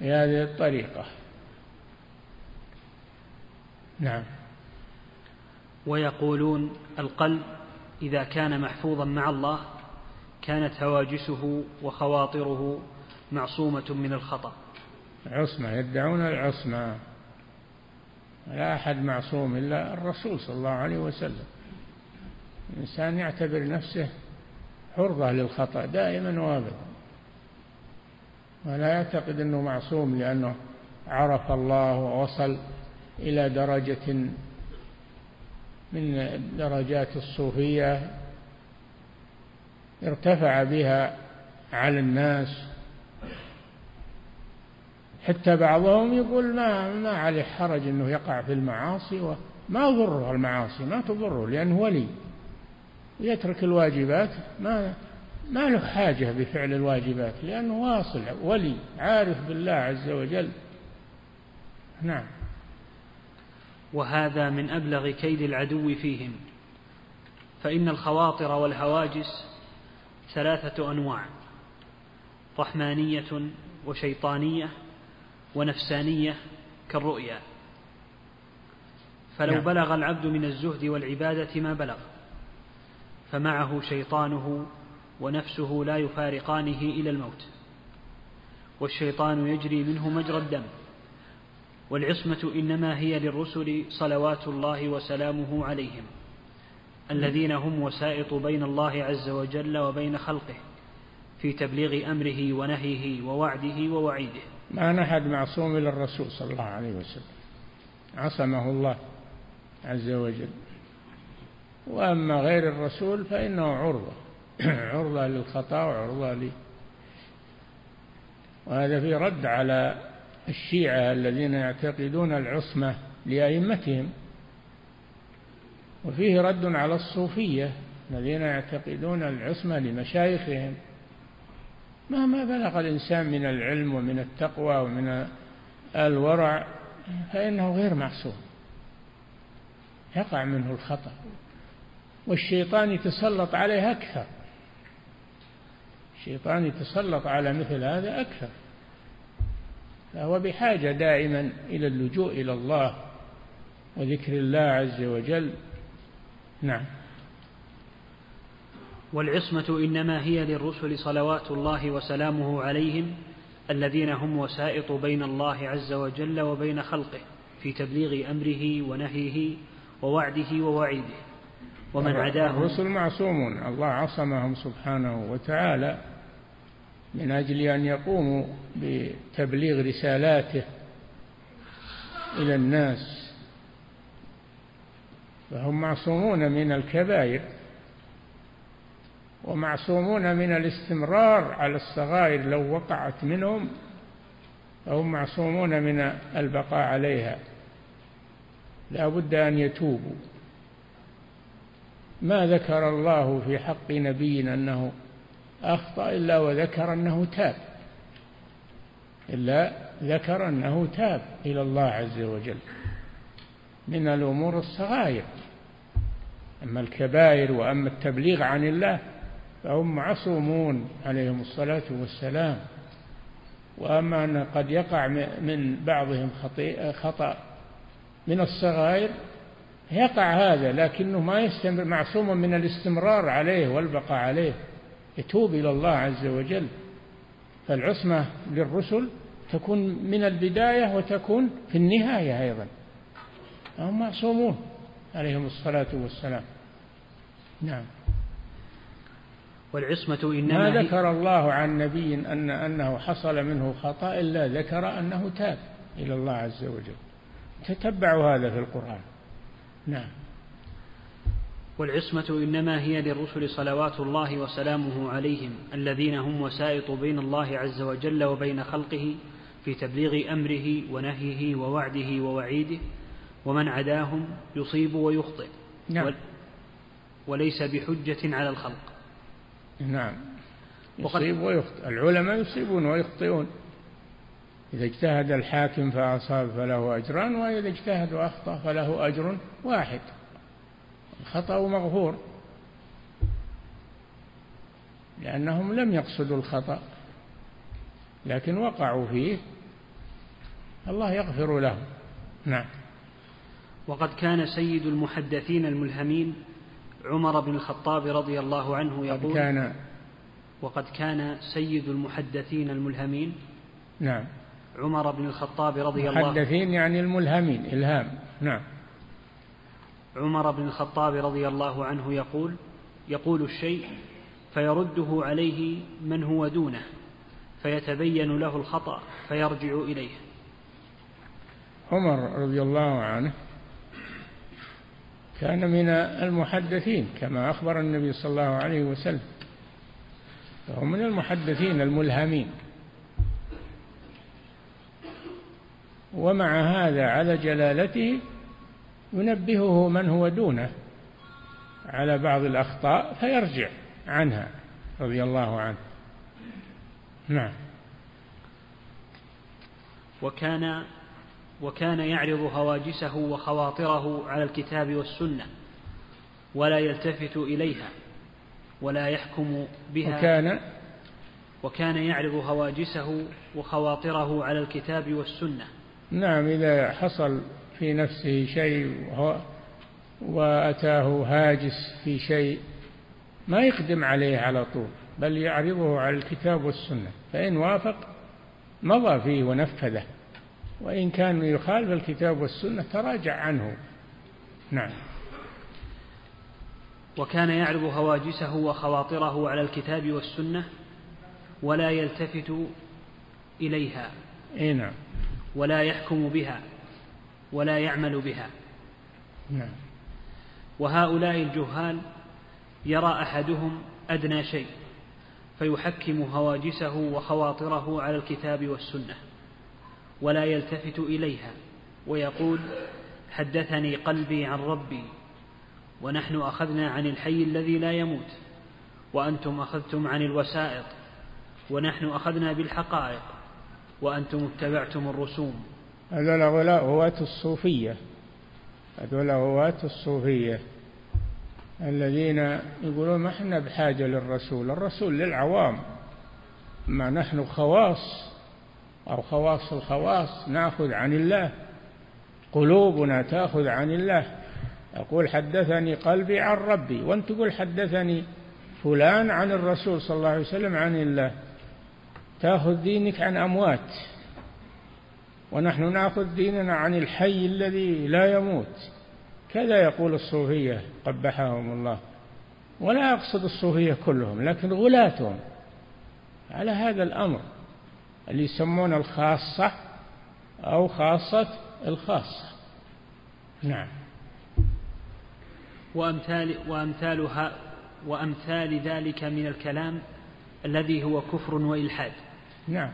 بهذه الطريقة. نعم. ويقولون القلب إذا كان محفوظا مع الله كانت هواجسه وخواطره معصومة من الخطأ. عصمة يدعون العصمة. لا أحد معصوم إلا الرسول صلى الله عليه وسلم. الإنسان يعتبر نفسه حرة للخطأ دائما وابدا ولا يعتقد أنه معصوم لأنه عرف الله ووصل إلى درجة من درجات الصوفية ارتفع بها على الناس. حتى بعضهم يقول ما ما عليه حرج أنه يقع في المعاصي وما ضره المعاصي ما تضره لأنه ولي. يترك الواجبات ما ما له حاجة بفعل الواجبات لأنه واصل ولي عارف بالله عز وجل. نعم. وهذا من أبلغ كيد العدو فيهم. فإن الخواطر والهواجس ثلاثة أنواع رحمانية وشيطانية ونفسانية كالرؤيا. فلو نعم. بلغ العبد من الزهد والعبادة ما بلغ فمعه شيطانه ونفسه لا يفارقانه إلى الموت. والشيطان يجري منه مجرى الدم. والعصمة إنما هي للرسل صلوات الله وسلامه عليهم الذين هم وسائط بين الله عز وجل وبين خلقه في تبليغ أمره ونهيه ووعده ووعيده. ما أحد معصوم إلا الرسول صلى الله عليه وسلم. عصمه الله عز وجل. وأما غير الرسول فإنه عرضة. عرضة للخطأ وعرضة ل. وهذا في رد على الشيعة الذين يعتقدون العصمة لأئمتهم. وفيه رد على الصوفية الذين يعتقدون العصمة لمشايخهم. مهما بلغ الإنسان من العلم ومن التقوى ومن الورع فإنه غير معصوم. يقع منه الخطأ. والشيطان يتسلط عليه أكثر. الشيطان يتسلط على مثل هذا أكثر. فهو بحاجة دائما إلى اللجوء إلى الله وذكر الله عز وجل. نعم. والعصمة إنما هي للرسل صلوات الله وسلامه عليهم الذين هم وسائط بين الله عز وجل وبين خلقه في تبليغ أمره ونهيه ووعده ووعيده. ومن عداه الرسل معصومون. الله عصمهم سبحانه وتعالى. من أجل أن يقوموا بتبليغ رسالاته إلى الناس. فهم معصومون من الكبائر ومعصومون من الاستمرار على الصغائر لو وقعت منهم فهم معصومون من البقاء عليها. لا بد أن يتوبوا. ما ذكر الله في حق نبي أنه أخطأ إلا وذكر أنه تاب. إلا ذكر أنه تاب إلى الله عز وجل. من الأمور الصغائر. أما الكبائر وأما التبليغ عن الله فهم معصومون عليهم الصلاة والسلام. وأما أن قد يقع من بعضهم خطأ من الصغائر يقع هذا لكنه ما يستمر معصوم من الاستمرار عليه والبقاء عليه. يتوب إلى الله عز وجل. فالعصمة للرسل تكون من البداية وتكون في النهاية أيضا. هم معصومون عليهم الصلاة والسلام. نعم. والعصمة إنما ما ذكر الله عن نبي أن أنه حصل منه خطأ إلا ذكر أنه تاب إلى الله عز وجل. تتبعوا هذا في القرآن. نعم. والعصمة إنما هي للرسل صلوات الله وسلامه عليهم الذين هم وسائط بين الله عز وجل وبين خلقه في تبليغ أمره ونهيه ووعده ووعيده ومن عداهم يصيب ويخطئ. نعم. وليس بحجة على الخلق. نعم. يصيب ويخطئ. العلماء يصيبون ويخطئون. إذا اجتهد الحاكم فأصاب فله أجران وإذا اجتهد وأخطأ فله أجر واحد. الخطأ مغفور لأنهم لم يقصدوا الخطأ لكن وقعوا فيه. الله يغفر لهم. نعم. وقد كان سيد المحدثين الملهمين عمر بن الخطاب رضي الله عنه يقول كان وقد كان سيد المحدثين الملهمين نعم. عمر بن الخطاب رضي الله المحدثين يعني الملهمين إلهام. نعم. عمر بن الخطاب رضي الله عنه يقول يقول الشيء فيرده عليه من هو دونه فيتبين له الخطأ فيرجع إليه. عمر رضي الله عنه كان من المحدثين كما أخبر النبي صلى الله عليه وسلم. فهو من المحدثين الملهمين. ومع هذا على جلالته ينبهه من هو دونه. على بعض الأخطاء فيرجع عنها رضي الله عنه. نعم. وكان وكان يعرض هواجسه وخواطره على الكتاب والسنة ولا يلتفت إليها ولا يحكم بها. وكان وكان يعرض هواجسه وخواطره على الكتاب والسنة. نعم إذا حصل في نفسه شيء وأتاه هاجس في شيء ما يقدم عليه على طول بل يعرضه على الكتاب والسنة فإن وافق مضى فيه ونفذه وإن كان يخالف الكتاب والسنة تراجع عنه. نعم. وكان يعرض هواجسه وخواطره على الكتاب والسنة ولا يلتفت إليها. إيه نعم. ولا يحكم بها. ولا يعمل بها. نعم. وهؤلاء الجهال يرى أحدهم أدنى شيء فيحكم هواجسه وخواطره على الكتاب والسنة ولا يلتفت إليها ويقول حدثني قلبي عن ربي ونحن أخذنا عن الحي الذي لا يموت وأنتم أخذتم عن الوسائط ونحن أخذنا بالحقائق وأنتم اتبعتم الرسوم. هذول هواة الصوفية. هذول هواة الصوفية الذين يقولون ما إحنا بحاجة للرسول. الرسول للعوام. ما نحن خواص أو خواص الخواص نأخذ عن الله. قلوبنا تأخذ عن الله. يقول حدثني قلبي عن ربي. وأنت تقول حدثني فلان عن الرسول صلى الله عليه وسلم عن الله. تأخذ دينك عن أموات. ونحن نأخذ ديننا عن الحي الذي لا يموت. كذا يقول الصوفية قبحهم الله. ولا أقصد الصوفية كلهم لكن غلاتهم على هذا الأمر اللي يسمون الخاصة أو خاصة الخاصة. نعم. وأمثال وأمثالها وأمثال ذلك من الكلام الذي هو كفر وإلحاد. نعم.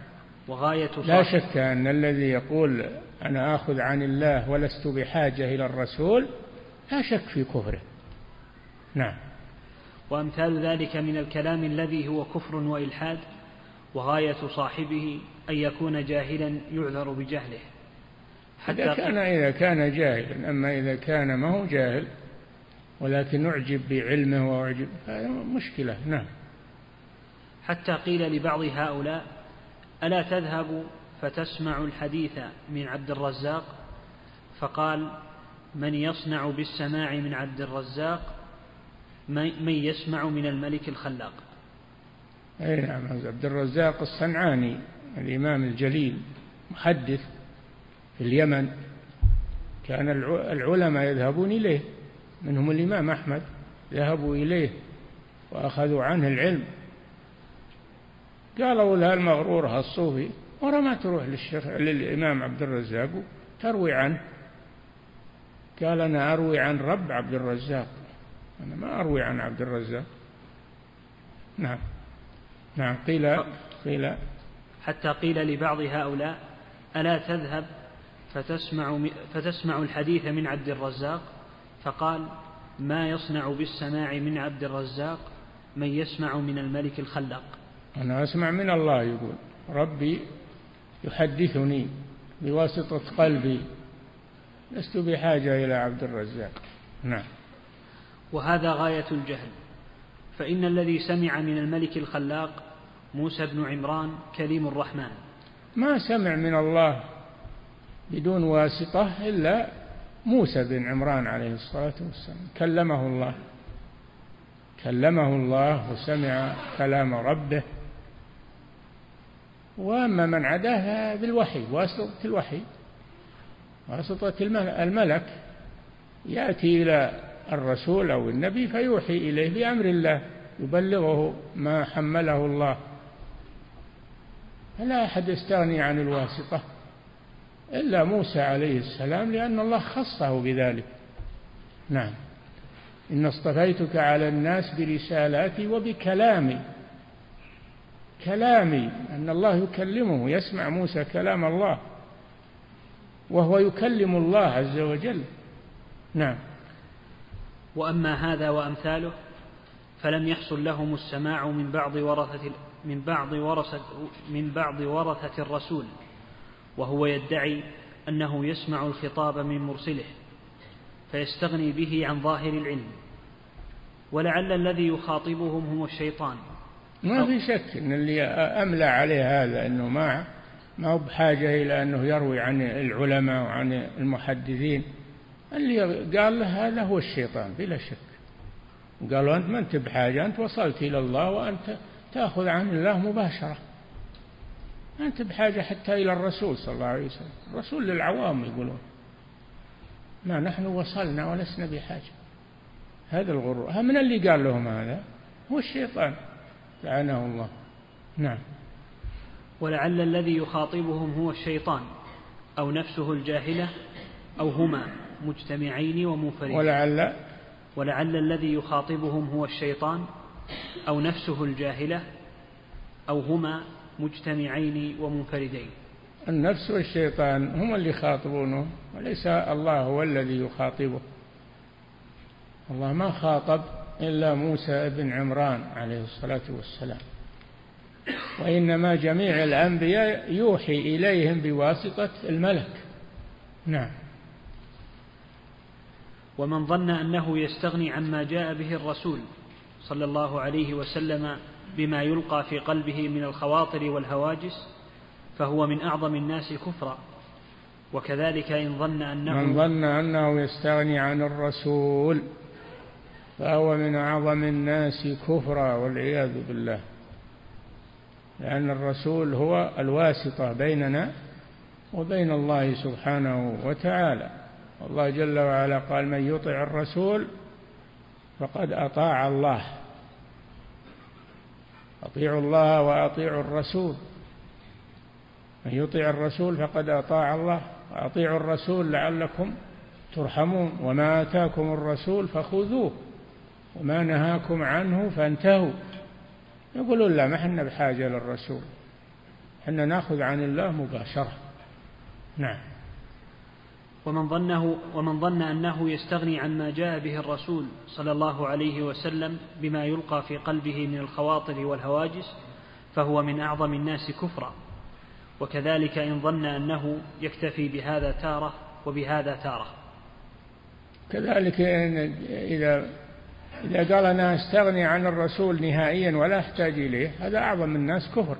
وغاية لا شك أن الذي يقول أنا آخذ عن الله ولست بحاجة إلى الرسول لا شك في كفره. نعم. وأمثال ذلك من الكلام الذي هو كفر وإلحاد وغاية صاحبه أن يكون جاهلا يعذر بجهله. حتى إذا كان إذا كان جاهلا أما إذا كان ما هو جاهل ولكن أعجب بعلمه وأعجب هذا مشكلة. نعم. حتى قيل لبعض هؤلاء ألا تذهب فتسمع الحديث من عبد الرزاق؟ فقال من يصنع بالسماع من عبد الرزاق من يسمع من الملك الخلاق. أي نعم عبد الرزاق الصنعاني الإمام الجليل محدث في اليمن. كان العلماء يذهبون إليه منهم الإمام أحمد ذهبوا إليه وأخذوا عنه العلم. قالوا له المغرور الصوفي ورا ما تروح للشيخ للإمام عبد الرزاق تروي عنه. قال أنا أروي عن رب عبد الرزاق أنا ما أروي عن عبد الرزاق نعم. نعم قيل قيل. حتى قيل لبعض هؤلاء ألا تذهب فتسمع, فتسمع الحديث من عبد الرزاق فقال ما يصنع بالسماع من عبد الرزاق من يسمع من الملك الخلاق. أنا أسمع من الله يقول ربي يحدثني بواسطة قلبي لست بحاجة إلى عبد الرزاق. نعم. وهذا غاية الجهل. فإن الذي سمع من الملك الخلاق موسى بن عمران كليم الرحمن. ما سمع من الله بدون واسطة إلا موسى بن عمران عليه الصلاة والسلام. كلمه الله. كلمه الله وسمع كلام ربه. وأما من عداه بالوحي واسطة الوحي واسطة الملك يأتي إلى الرسول أو النبي فيوحي إليه بأمر الله يبلغه ما حمله الله. فلا أحد يستغني عن الواسطة إلا موسى عليه السلام لأن الله خصه بذلك. نعم. إن اصطفيتك على الناس برسالاتي وبكلامي. كلامي أن الله يكلمه يسمع موسى كلام الله وهو يكلم الله عز وجل. نعم. وأما هذا وأمثاله فلم يحصل لهم السماع من بعض ورثة من بعض ورثة من بعض ورثة الرسول وهو يدعي أنه يسمع الخطاب من مرسله فيستغني به عن ظاهر العلم. ولعل الذي يخاطبهم هو الشيطان. ما في شك إن اللي املى عليه هذا إنه ما ما هو بحاجة إلى أنه يروي عن العلماء وعن المحدثين. اللي قال له هذا هو الشيطان بلا شك. قالوا أنت ما أنت بحاجة أنت وصلت إلى الله وأنت تأخذ عن الله مباشرة. ما أنت بحاجة حتى إلى الرسول صلى الله عليه وسلم. الرسول للعوام يقولون. ما نحن وصلنا ولسنا بحاجة. هذا الغرور. من اللي قال لهم هذا؟ هو الشيطان. لعنه الله. نعم. ولعل الذي يخاطبهم هو الشيطان أو نفسه الجاهلة أو هما مجتمعين ومنفردين ولعل؟ ولعل الذي يخاطبهم هو الشيطان أو نفسه الجاهلة أو هما مجتمعين ومنفردين. النفس والشيطان هم اللي يخاطبونه وليس الله هو الذي يخاطبه. الله ما خاطب إلا موسى بن عمران عليه الصلاة والسلام. وإنما جميع الأنبياء يوحي إليهم بواسطة الملك. نعم. ومن ظن أنه يستغني عما جاء به الرسول صلى الله عليه وسلم بما يلقى في قلبه من الخواطر والهواجس فهو من أعظم الناس كفرا. وكذلك إن ظن أنه من ظن أنه يستغني عن الرسول فهو من أعظم الناس كفرا والعياذ بالله. لأن الرسول هو الواسطة بيننا وبين الله سبحانه وتعالى. الله جل وعلا قال من يطع الرسول فقد أطاع الله. أطيعوا الله وأطيعوا الرسول. من يطع الرسول فقد أطاع الله. وأطيعوا الرسول لعلكم ترحمون. وما آتاكم الرسول فخذوه. وما نهاكم عنه فانتهوا. يقولون لا ما إحنا بحاجة للرسول. إحنا ناخذ عن الله مباشرة. نعم. ومن ظنه ومن ظن أنه يستغني عما جاء به الرسول صلى الله عليه وسلم بما يلقى في قلبه من الخواطر والهواجس فهو من أعظم الناس كفرا. وكذلك إن ظن أنه يكتفي بهذا تارة وبهذا تارة. كذلك إن إذا إذا قال أنا أستغني عن الرسول نهائيا ولا أحتاج إليه هذا أعظم الناس كفر.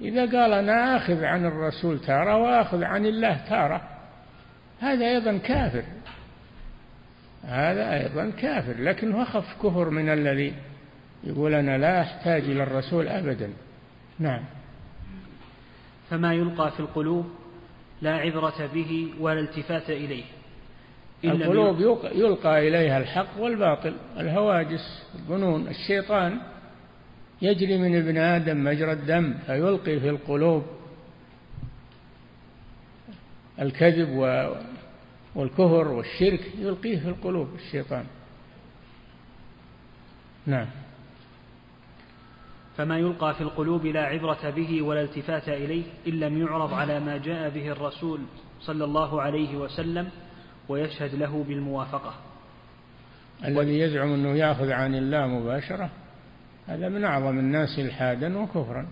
إذا قال أنا آخذ عن الرسول تارة وآخذ عن الله تارة هذا أيضا كافر. هذا أيضا كافر لكنه أخف كفر من الذي يقول أنا لا أحتاج إلى الرسول أبدا. نعم. فما يلقى في القلوب لا عبرة به ولا التفات إليه. القلوب يلقى إليها الحق والباطل الهواجس الظنون الشيطان. يجري من ابن آدم مجرى الدم فيلقي في القلوب الكذب والكفر والشرك يلقيه في القلوب الشيطان. نعم. فما يلقى في القلوب لا عبرة به ولا التفات إليه إن لم يعرض على ما جاء به الرسول صلى الله عليه وسلم ويشهد له بالموافقة. الذي يزعم أنه يأخذ عن الله مباشرة هذا من أعظم الناس إلحادا وكفرا.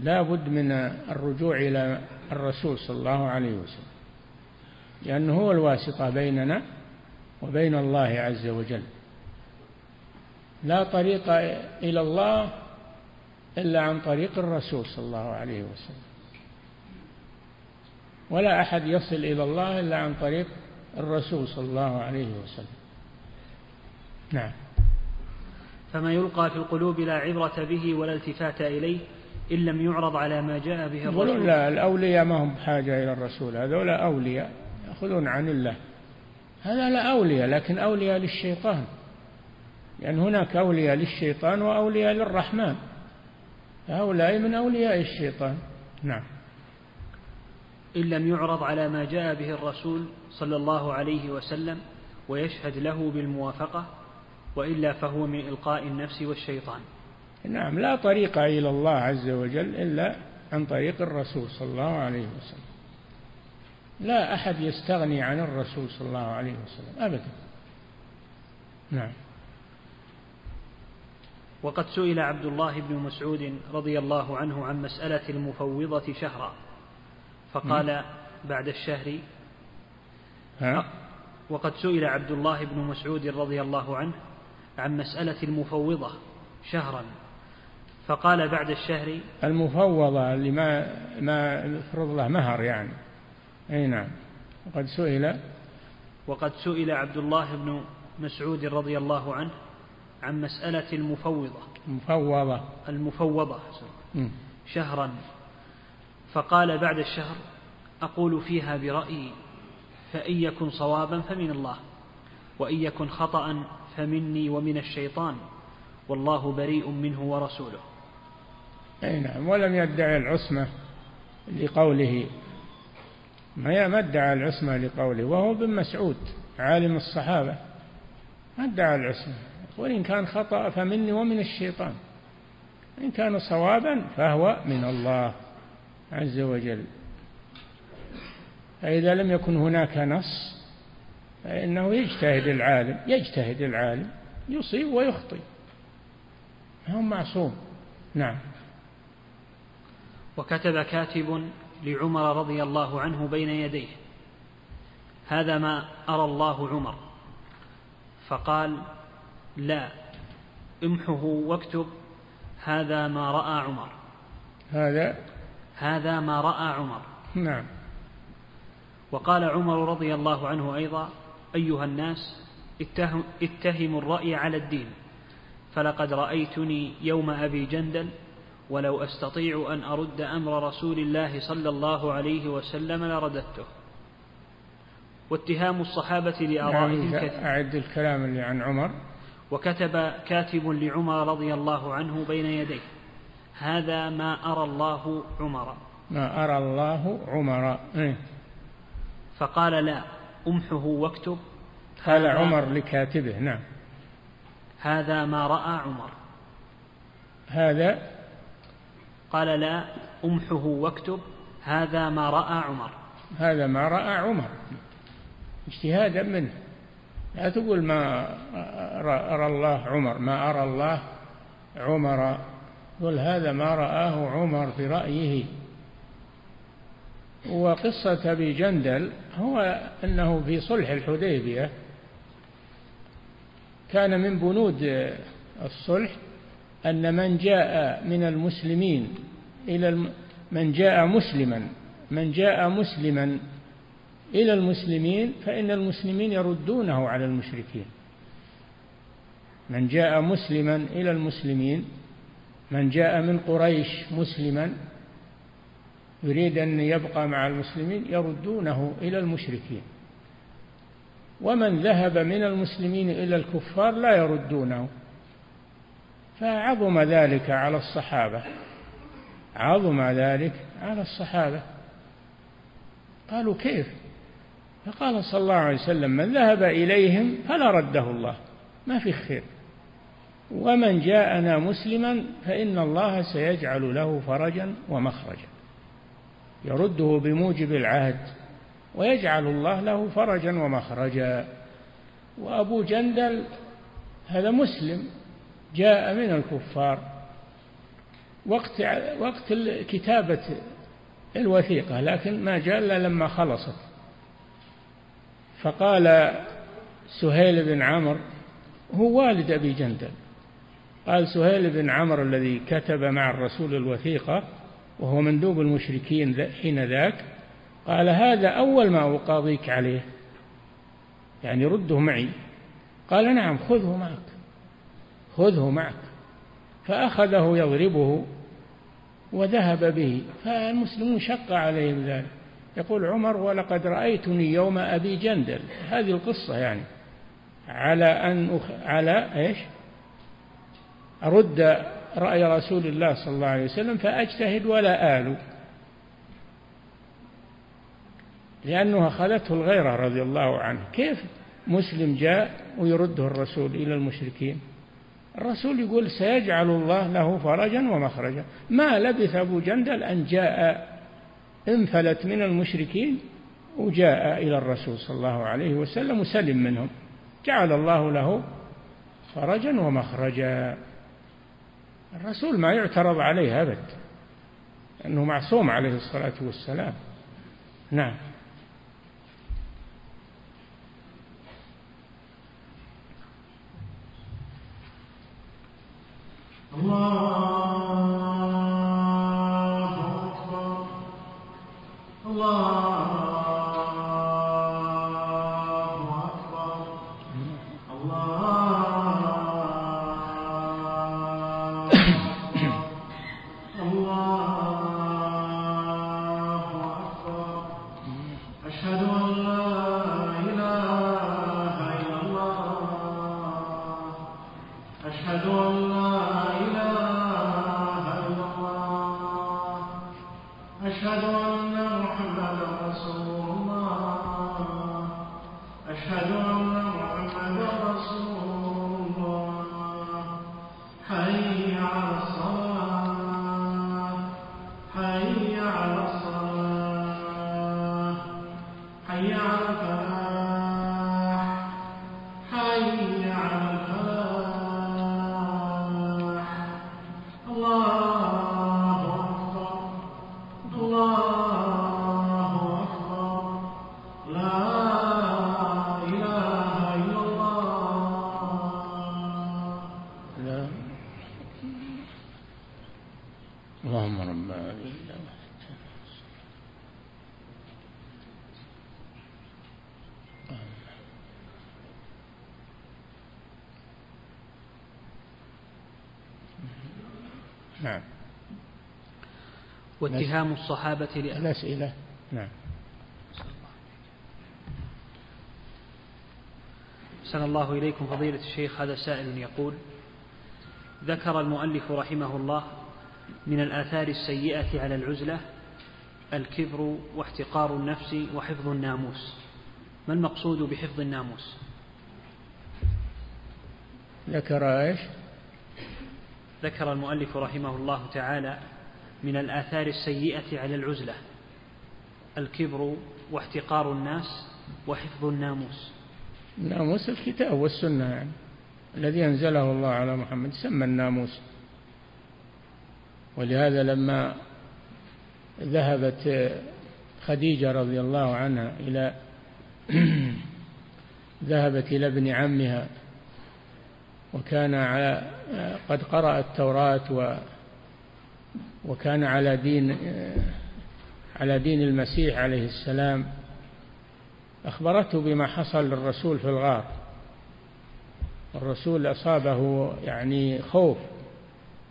لا بد من الرجوع إلى الرسول صلى الله عليه وسلم لأنه هو الواسطة بيننا وبين الله عز وجل. لا طريق إلى الله إلا عن طريق الرسول صلى الله عليه وسلم. ولا أحد يصل إلى الله إلا عن طريق الرسول صلى الله عليه وسلم. نعم. فما يلقى في القلوب لا عبرة به ولا التفات إليه إن لم يعرض على ما جاء به الرسول. لا الأولياء ما هم بحاجة إلى الرسول. هذول أولياء يأخذون عن الله. هذا لا أولياء لكن أولياء للشيطان. لأن هناك أولياء للشيطان وأولياء للرحمن. هؤلاء من أولياء الشيطان. نعم. إن لم يعرض على ما جاء به الرسول صلى الله عليه وسلم ويشهد له بالموافقة وإلا فهو من إلقاء النفس والشيطان. نعم لا طريق إلى الله عز وجل إلا عن طريق الرسول صلى الله عليه وسلم. لا أحد يستغني عن الرسول صلى الله عليه وسلم أبدا. نعم. وقد سئل عبد الله بن مسعود رضي الله عنه عن مسألة المفوضة شهرا. فقال بعد الشهر ها؟ وقد سئل عبد الله بن مسعود رضي الله عنه عن مسألة المفوضة شهرا فقال بعد الشهر المفوضة اللي ما ما يفرض له مهر يعني. أي نعم. وقد سئل وقد سئل عبد الله بن مسعود رضي الله عنه عن مسألة المفوضة. مفوضة المفوضة شهرا. فقال بعد الشهر أقول فيها برأيي فإن يكن صوابا فمن الله وإن يكن خطأ فمني ومن الشيطان والله بريء منه ورسوله. أي نعم ولم يدعي العصمة لقوله ما ادعى العصمة لقوله وهو ابن مسعود عالم الصحابة. ما ادعى العصمة وإن كان خطأ فمني ومن الشيطان إن كان صوابا فهو من الله. عز وجل. فإذا لم يكن هناك نص فإنه يجتهد العالم يجتهد العالم يصيب ويخطئ. هو معصوم. نعم. وكتب كاتب لعمر رضي الله عنه بين يديه هذا ما أرى الله عمر. فقال لا امحه واكتب هذا ما رأى عمر. هذا هذا ما رأى عمر. نعم. وقال عمر رضي الله عنه أيضا أيها الناس اتهم اتهموا الرأي على الدين. فلقد رأيتني يوم أبي جندل ولو أستطيع أن أرد أمر رسول الله صلى الله عليه وسلم لرددته. واتهام الصحابة لآرائهم نعم كثير أعد الكلام اللي عن عمر. وكتب كاتب لعمر رضي الله عنه بين يديه. هذا ما أرى الله عمر. ما أرى الله عمر إيه. فقال لا أمحه واكتب. قال عمر لكاتبه نعم. هذا ما رأى عمر. هذا؟ قال لا أمحه واكتب. هذا ما رأى عمر. هذا ما رأى عمر. اجتهادا منه. لا تقول ما أرى الله عمر. ما أرى الله عمر. قل هذا ما رآه عمر برأيه وقصة أبي جندل هو أنه في صلح الحديبية كان من بنود الصلح أن من جاء من المسلمين إلى. من جاء مسلما من جاء مسلما إلى المسلمين فإن المسلمين يردونه على المشركين من جاء مسلما إلى المسلمين من جاء من قريش مسلما يريد أن يبقى مع المسلمين يردونه إلى المشركين. ومن ذهب من المسلمين إلى الكفار لا يردونه. فعظم ذلك على الصحابة. عظم ذلك على الصحابة. قالوا كيف؟ فقال صلى الله عليه وسلم من ذهب إليهم فلا رده الله. ما في خير. ومن جاءنا مسلما فإن الله سيجعل له فرجا ومخرجا. يرده بموجب العهد ويجعل الله له فرجا ومخرجا. وأبو جندل هذا مسلم جاء من الكفار. وقت وقت كتابة الوثيقة لكن ما جاء إلا لما خلصت. فقال سهيل بن عمرو هو والد أبي جندل. قال سهيل بن عمرو الذي كتب مع الرسول الوثيقة وهو مندوب المشركين حين ذاك قال هذا أول ما أقاضيك عليه يعني رده معي. قال نعم خذه معك خذه معك. فأخذه يضربه وذهب به فالمسلمون شق عليهم ذلك. يقول عمر ولقد رأيتني يوم أبي جندل. هذه القصة يعني على أن أخ... على إيش؟ أرد رأي رسول الله صلى الله عليه وسلم فأجتهد ولا آل. لأنه أخذته الغيرة رضي الله عنه. كيف مسلم جاء ويرده الرسول إلى المشركين؟ الرسول يقول سيجعل الله له فرجا ومخرجا. ما لبث أبو جندل أن جاء انفلت من المشركين وجاء إلى الرسول صلى الله عليه وسلم وسلم منهم. جعل الله له فرجا ومخرجا. الرسول ما يعترض عليه أبد أنه معصوم عليه الصلاة والسلام. نعم. الله أكبر. الله واتهام الصحابة لأهل الأسئلة نعم. أحسن الله إليكم فضيلة الشيخ هذا سائل يقول ذكر المؤلف رحمه الله من الآثار السيئة على العزلة الكبر واحتقار النفس وحفظ الناموس. ما المقصود بحفظ الناموس؟ ذكر إيش؟ ذكر المؤلف رحمه الله تعالى من الآثار السيئة على العزلة الكبر واحتقار الناس وحفظ الناموس. الناموس الكتاب والسنة يعني الذي أنزله الله على محمد سمى الناموس. ولهذا لما ذهبت خديجة رضي الله عنها إلى ذهبت إلى ابن عمها وكان على قد قرأ التوراة وكان على دين على دين المسيح عليه السلام. أخبرته بما حصل للرسول في الغار. الرسول أصابه يعني خوف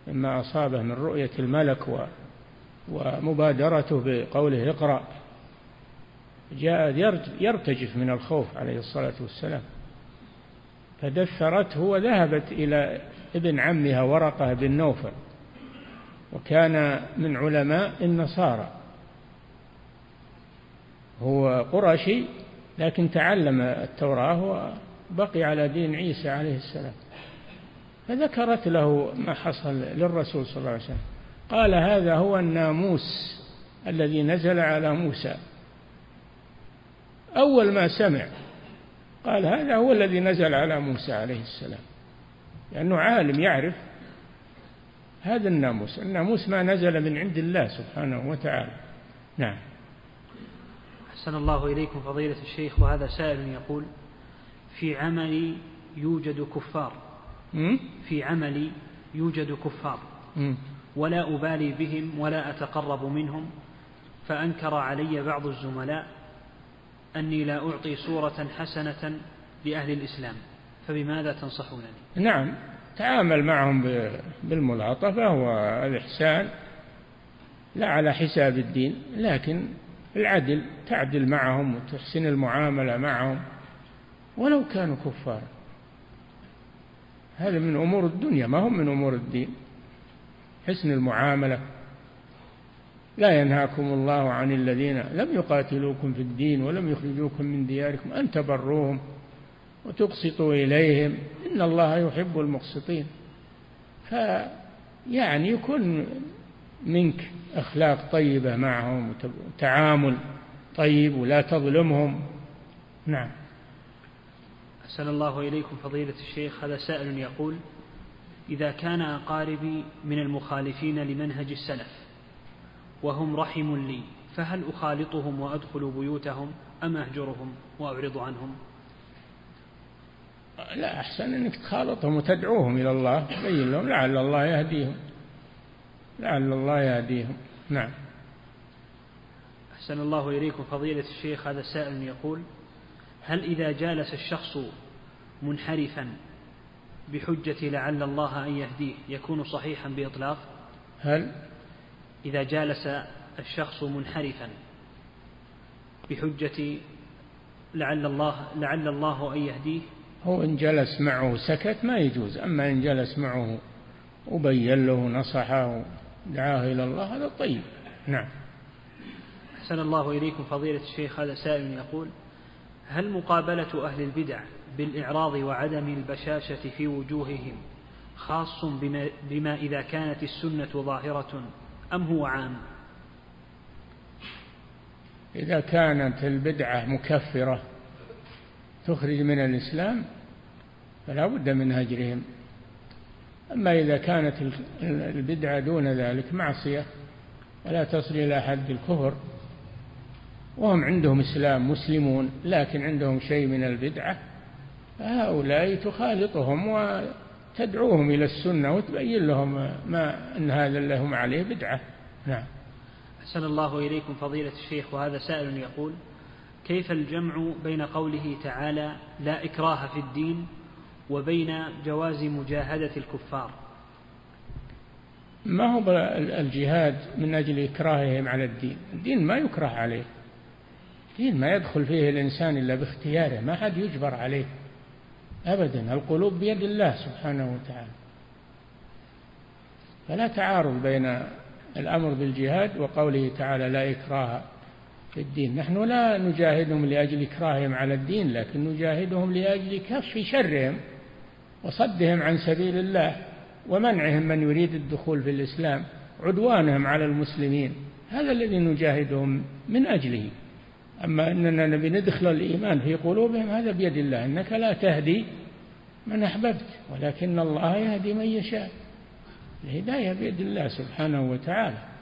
مما أصابه من رؤية الملك و ومبادرته بقوله اقرأ. جاء يرتجف من الخوف عليه الصلاة والسلام. فدثرته وذهبت إلى ابن عمها ورقة بن نوفل. وكان من علماء النصارى. هو قرشي لكن تعلم التوراة وبقي على دين عيسى عليه السلام. فذكرت له ما حصل للرسول صلى الله عليه وسلم. قال هذا هو الناموس الذي نزل على موسى. أول ما سمع قال هذا هو الذي نزل على موسى عليه السلام. لأنه عالم يعرف هذا الناموس. الناموس ما نزل من عند الله سبحانه وتعالى. نعم. أحسن الله إليكم فضيلة الشيخ وهذا سائل يقول في عملي يوجد كفار. في عملي يوجد كفار. ولا أبالي بهم ولا أتقرب منهم. فأنكر علي بعض الزملاء أني لا أعطي صورة حسنة لأهل الإسلام. فبماذا تنصحونني؟ نعم. تعامل معهم بالملاطفة والإحسان لا على حساب الدين لكن العدل تعدل معهم وتحسن المعاملة معهم. ولو كانوا كفارا هذا من أمور الدنيا ما هم من أمور الدين. حسن المعاملة. لا ينهاكم الله عن الذين لم يقاتلوكم في الدين ولم يخرجوكم من دياركم أن تبروهم. وتقسطوا إليهم. إن الله يحب المقسطين فيعني يكون منك أخلاق طيبة معهم وتعامل طيب ولا تظلمهم. نعم. أحسن الله إليكم فضيلة الشيخ. هذا سائل يقول إذا كان أقاربي من المخالفين لمنهج السلف وهم رحم لي فهل أخالطهم وأدخل بيوتهم أم أهجرهم وأعرض عنهم؟ لا أحسن أنك تخالطهم وتدعوهم إلى الله. تبين لهم لعل الله يهديهم. لعل الله يهديهم. نعم. أحسن الله إليكم فضيلة الشيخ. هذا سائل يقول هل إذا جالس الشخص منحرفا بحجة لعل الله أن يهديه يكون صحيحا بإطلاق؟ هل؟ إذا جالس الشخص منحرفا بحجة لعل الله لعل الله أن يهديه هو إن جلس معه سكت ما يجوز. أما إن جلس معه وبين له نصحه دعاه إلى الله هذا طيب. نعم. أحسن الله إليكم فضيلة الشيخ هذا سائل يقول هل مقابلة أهل البدع بالإعراض وعدم البشاشة في وجوههم خاص بما, بما إذا كانت السنة ظاهرة أم هو عام؟ إذا كانت البدعة مكفرة تخرج من الإسلام فلا بد من هجرهم أما إذا كانت البدعة دون ذلك معصية ولا تصل إلى حد الكفر. وهم عندهم إسلام مسلمون لكن عندهم شيء من البدعة هؤلاء تخالطهم وتدعوهم إلى السنة وتبين لهم ما أن هذا اللي هم عليه بدعة. نعم. أحسن الله إليكم فضيلة الشيخ وهذا سائل يقول كيف الجمع بين قوله تعالى لا إكراه في الدين وبين جواز مجاهدة الكفار؟ ما هو الجهاد من أجل إكراههم على الدين؟ الدين ما يكره عليه. الدين ما يدخل فيه الإنسان إلا باختياره ما حد يجبر عليه أبدا. القلوب بيد الله سبحانه وتعالى. فلا تعارض بين الأمر بالجهاد وقوله تعالى لا إكراه في الدين. نحن لا نجاهدهم لأجل إكراههم على الدين لكن نجاهدهم لأجل كف شرهم وصدهم عن سبيل الله ومنعهم من يريد الدخول في الإسلام عدوانهم على المسلمين. هذا الذي نجاهدهم من أجله. أما أننا نبي ندخل الإيمان في قلوبهم هذا بيد الله. إنك لا تهدي من أحببت ولكن الله يهدي من يشاء. الهداية بيد الله سبحانه وتعالى.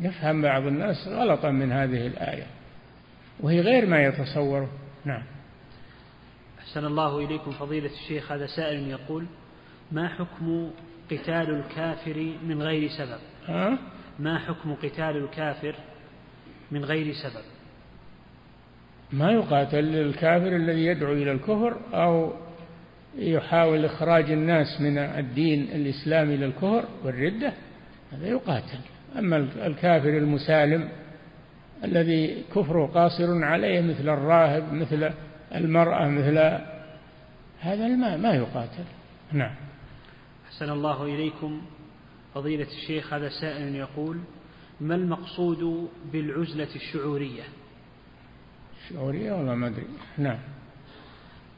يفهم بعض الناس غلطا من هذه الآية. وهي غير ما يتصوره. نعم. أحسن الله إليكم فضيلة الشيخ. هذا سائل يقول ما حكم قتال الكافر من غير سبب؟ ها؟ ما حكم قتال الكافر من غير سبب؟ ما يقاتل الكافر الذي يدعو إلى الكفر أو يحاول إخراج الناس من الدين الإسلامي إلى الكفر والردة؟ هذا يقاتل. أما الكافر المسالم الذي كفره قاصر عليه مثل الراهب مثل المرأة مثل هذا ما ما يقاتل. نعم. أحسن الله إليكم. فضيلة الشيخ هذا سائل يقول ما المقصود بالعزلة الشعورية؟ شعورية؟ ولا ما أدري. نعم.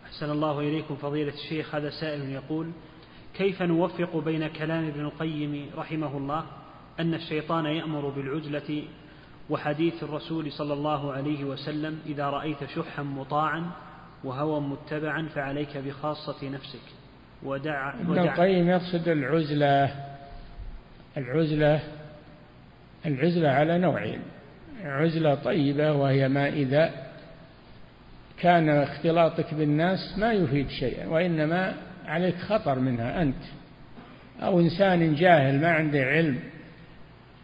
أحسن الله إليكم. فضيلة الشيخ هذا سائل يقول كيف نوفق بين كلام ابن القيم رحمه الله أن الشيطان يأمر بالعزلة وحديث الرسول صلى الله عليه وسلم إذا رأيت شحا مطاعا وهوى متبعا فعليك بخاصة نفسك. ودع ابن القيم يقصد العزلة العزلة العزلة على نوعين. عزلة طيبة وهي ما إذا كان اختلاطك بالناس ما يفيد شيئا وإنما عليك خطر منها أنت. أو إنسان جاهل ما عنده علم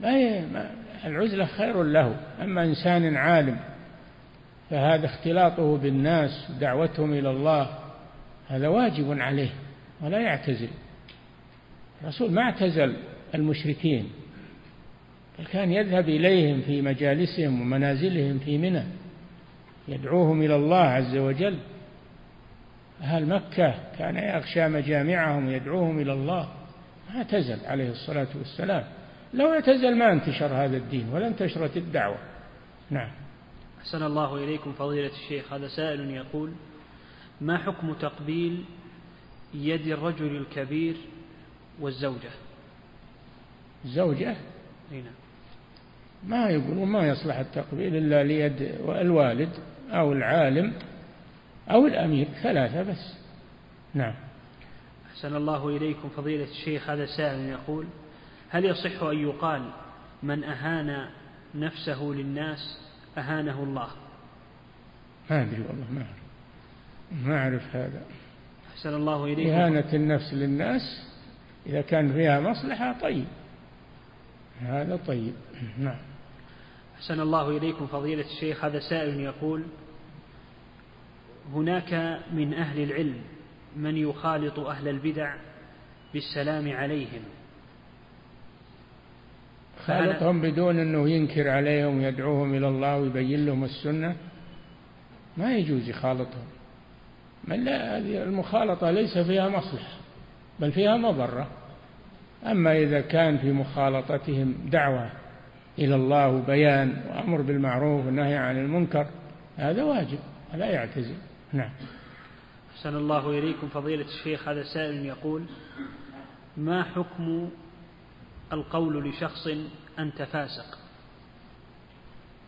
ما العزلة خير له. أما إنسان عالم فهذا اختلاطه بالناس دعوتهم إلى الله هذا واجب عليه ولا يعتزل. الرسول ما اعتزل المشركين بل كان يذهب إليهم في مجالسهم ومنازلهم في منى يدعوهم إلى الله عز وجل. أهل مكة كان يغشى مجامعهم ويدعوهم إلى الله. ما اعتزل عليه الصلاة والسلام. لو اعتزل ما انتشر هذا الدين ولا انتشرت الدعوة. نعم. أحسن الله إليكم فضيلة الشيخ. هذا سائل يقول ما حكم تقبيل يد الرجل الكبير والزوجة؟ الزوجة أي نعم. ما يقولون ما يصلح التقبيل إلا ليد الوالد أو العالم أو الأمير ثلاثة بس. نعم. أحسن الله إليكم فضيلة الشيخ. هذا سائل يقول هل يصح أن يقال من أهان نفسه للناس أهانه الله؟ ما أدري والله ما أعرف. ما أعرف هذا. أحسن الله إليكم. إهانة النفس للناس إذا كان فيها مصلحة طيب. هذا طيب. نعم. أحسن الله إليكم فضيلة الشيخ. هذا سائل يقول هناك من أهل العلم من يخالط أهل البدع بالسلام عليهم؟ خالطهم بدون أنه ينكر عليهم ويدعوهم إلى الله ويبين لهم السنة. ما يجوز يخالطهم. من لا هذه المخالطة ليس فيها مصلحة بل فيها مضرة. أما إذا كان في مخالطتهم دعوة إلى الله وبيان وأمر بالمعروف والنهي عن المنكر هذا واجب لا يعتزل. نعم. أحسن الله إليكم. فضيلة الشيخ هذا سائل يقول ما حكم القول لشخص أنت فاسق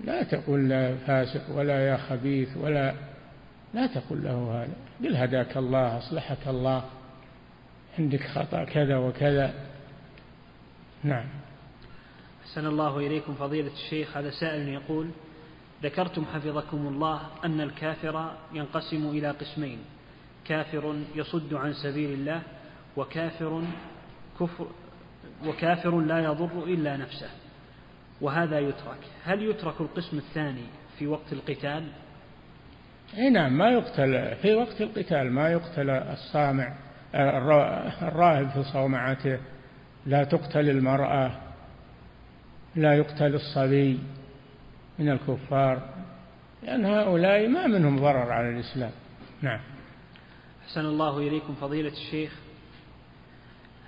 لا تقل لا فاسق ولا يا خبيث ولا لا تقل له هذا. قل هداك الله أصلحك الله عندك خطأ كذا وكذا. نعم. أحسن الله إليكم فضيلة الشيخ. هذا سائل يقول ذكرتم حفظكم الله أن الكافر ينقسم إلى قسمين كافر يصد عن سبيل الله وكافر كفر وكافر لا يضر إلا نفسه وهذا يترك. هل يترك القسم الثاني في وقت القتال؟ إي نعم ما يقتل. في وقت القتال ما يقتل الصامع الراهب في صومعته. لا تقتل المرأة لا يقتل الصبي من الكفار لأن هؤلاء ما منهم ضرر على الإسلام. نعم. أحسن الله إليكم فضيلة الشيخ.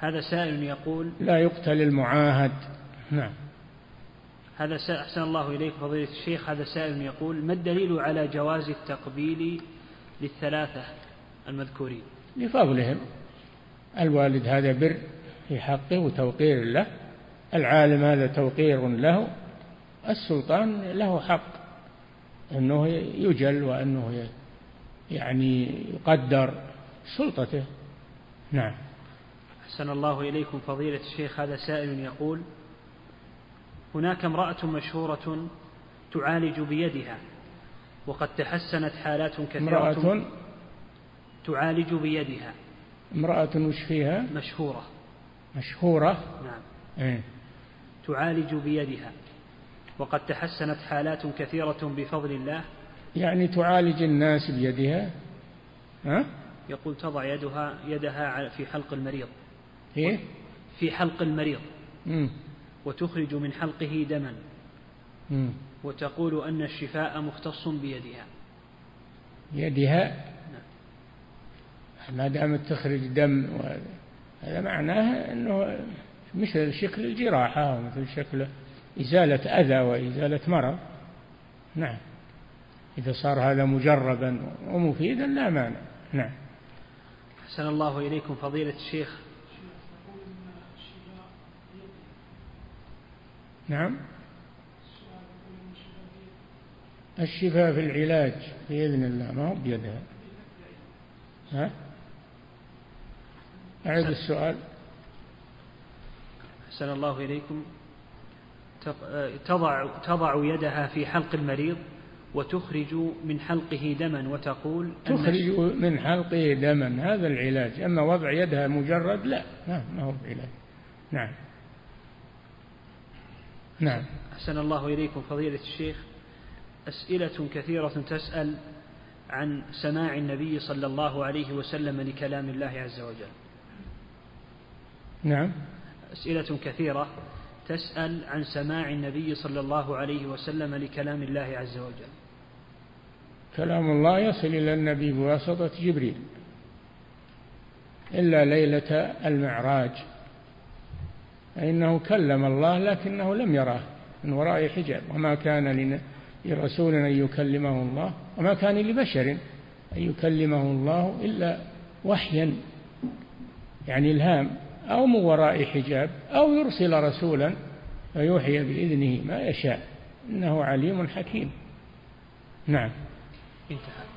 هذا سائل يقول لا يقتل المعاهد. نعم. هذا سائل أحسن الله إليك فضيلة الشيخ. هذا سائل يقول ما الدليل على جواز التقبيل للثلاثة المذكورين؟ لفضلهم. الوالد هذا بر في حقه وتوقير له. العالم هذا توقير له. السلطان له حق أنه يجل وأنه يعني يقدر سلطته. نعم. أحسن الله إليكم فضيلة الشيخ هذا سائل يقول هناك امرأة مشهورة تعالج بيدها وقد تحسنت حالات كثيرة امرأة؟ تعالج بيدها. امرأة وش فيها؟ مشهورة. مشهورة؟ نعم. إيه؟ تعالج بيدها وقد تحسنت حالات كثيرة بفضل الله. يعني تعالج الناس بيدها؟ ها؟ يقول تضع يدها يدها في حلق المريض. إيه؟ في حلق المريض. مم. وتخرج من حلقه دما. مم. وتقول أن الشفاء مختص بيدها. يدها؟ ما دامت تخرج دم هذا معناه أنه مثل شكل الجراحة ومثل شكل إزالة أذى وإزالة مرض. نعم. إذا صار هذا مجربا ومفيدا لا مانع. نعم. أحسن الله إليكم فضيلة الشيخ. نعم. الشفاء في العلاج بإذن الله ما هو؟ بيدها ها؟ أعد السؤال. أحسن الله إليكم. تضع تضع يدها في حلق المريض وتخرج من حلقه دما وتقول تخرج من حلقه دما هذا العلاج. أما وضع يدها مجرد لا ما هو بعلاج نعم. نعم. أحسن الله إليكم فضيلة الشيخ. أسئلة كثيرة تسأل عن سماع النبي صلى الله عليه وسلم لكلام الله عز وجل. نعم. أسئلة كثيرة تسأل عن سماع النبي صلى الله عليه وسلم لكلام الله عز وجل. كلام الله يصل إلى النبي بواسطة جبريل. إلا ليلة المعراج. فإنه كلم الله لكنه لم يراه من وراء حجاب. وما كان لرسول أن يكلمه الله وما كان لبشر أن يكلمه الله إلا وحيا يعني إلهام أو من وراء حجاب أو يرسل رسولا فيوحي بإذنه ما يشاء. إنه عليم حكيم. نعم. انتهى.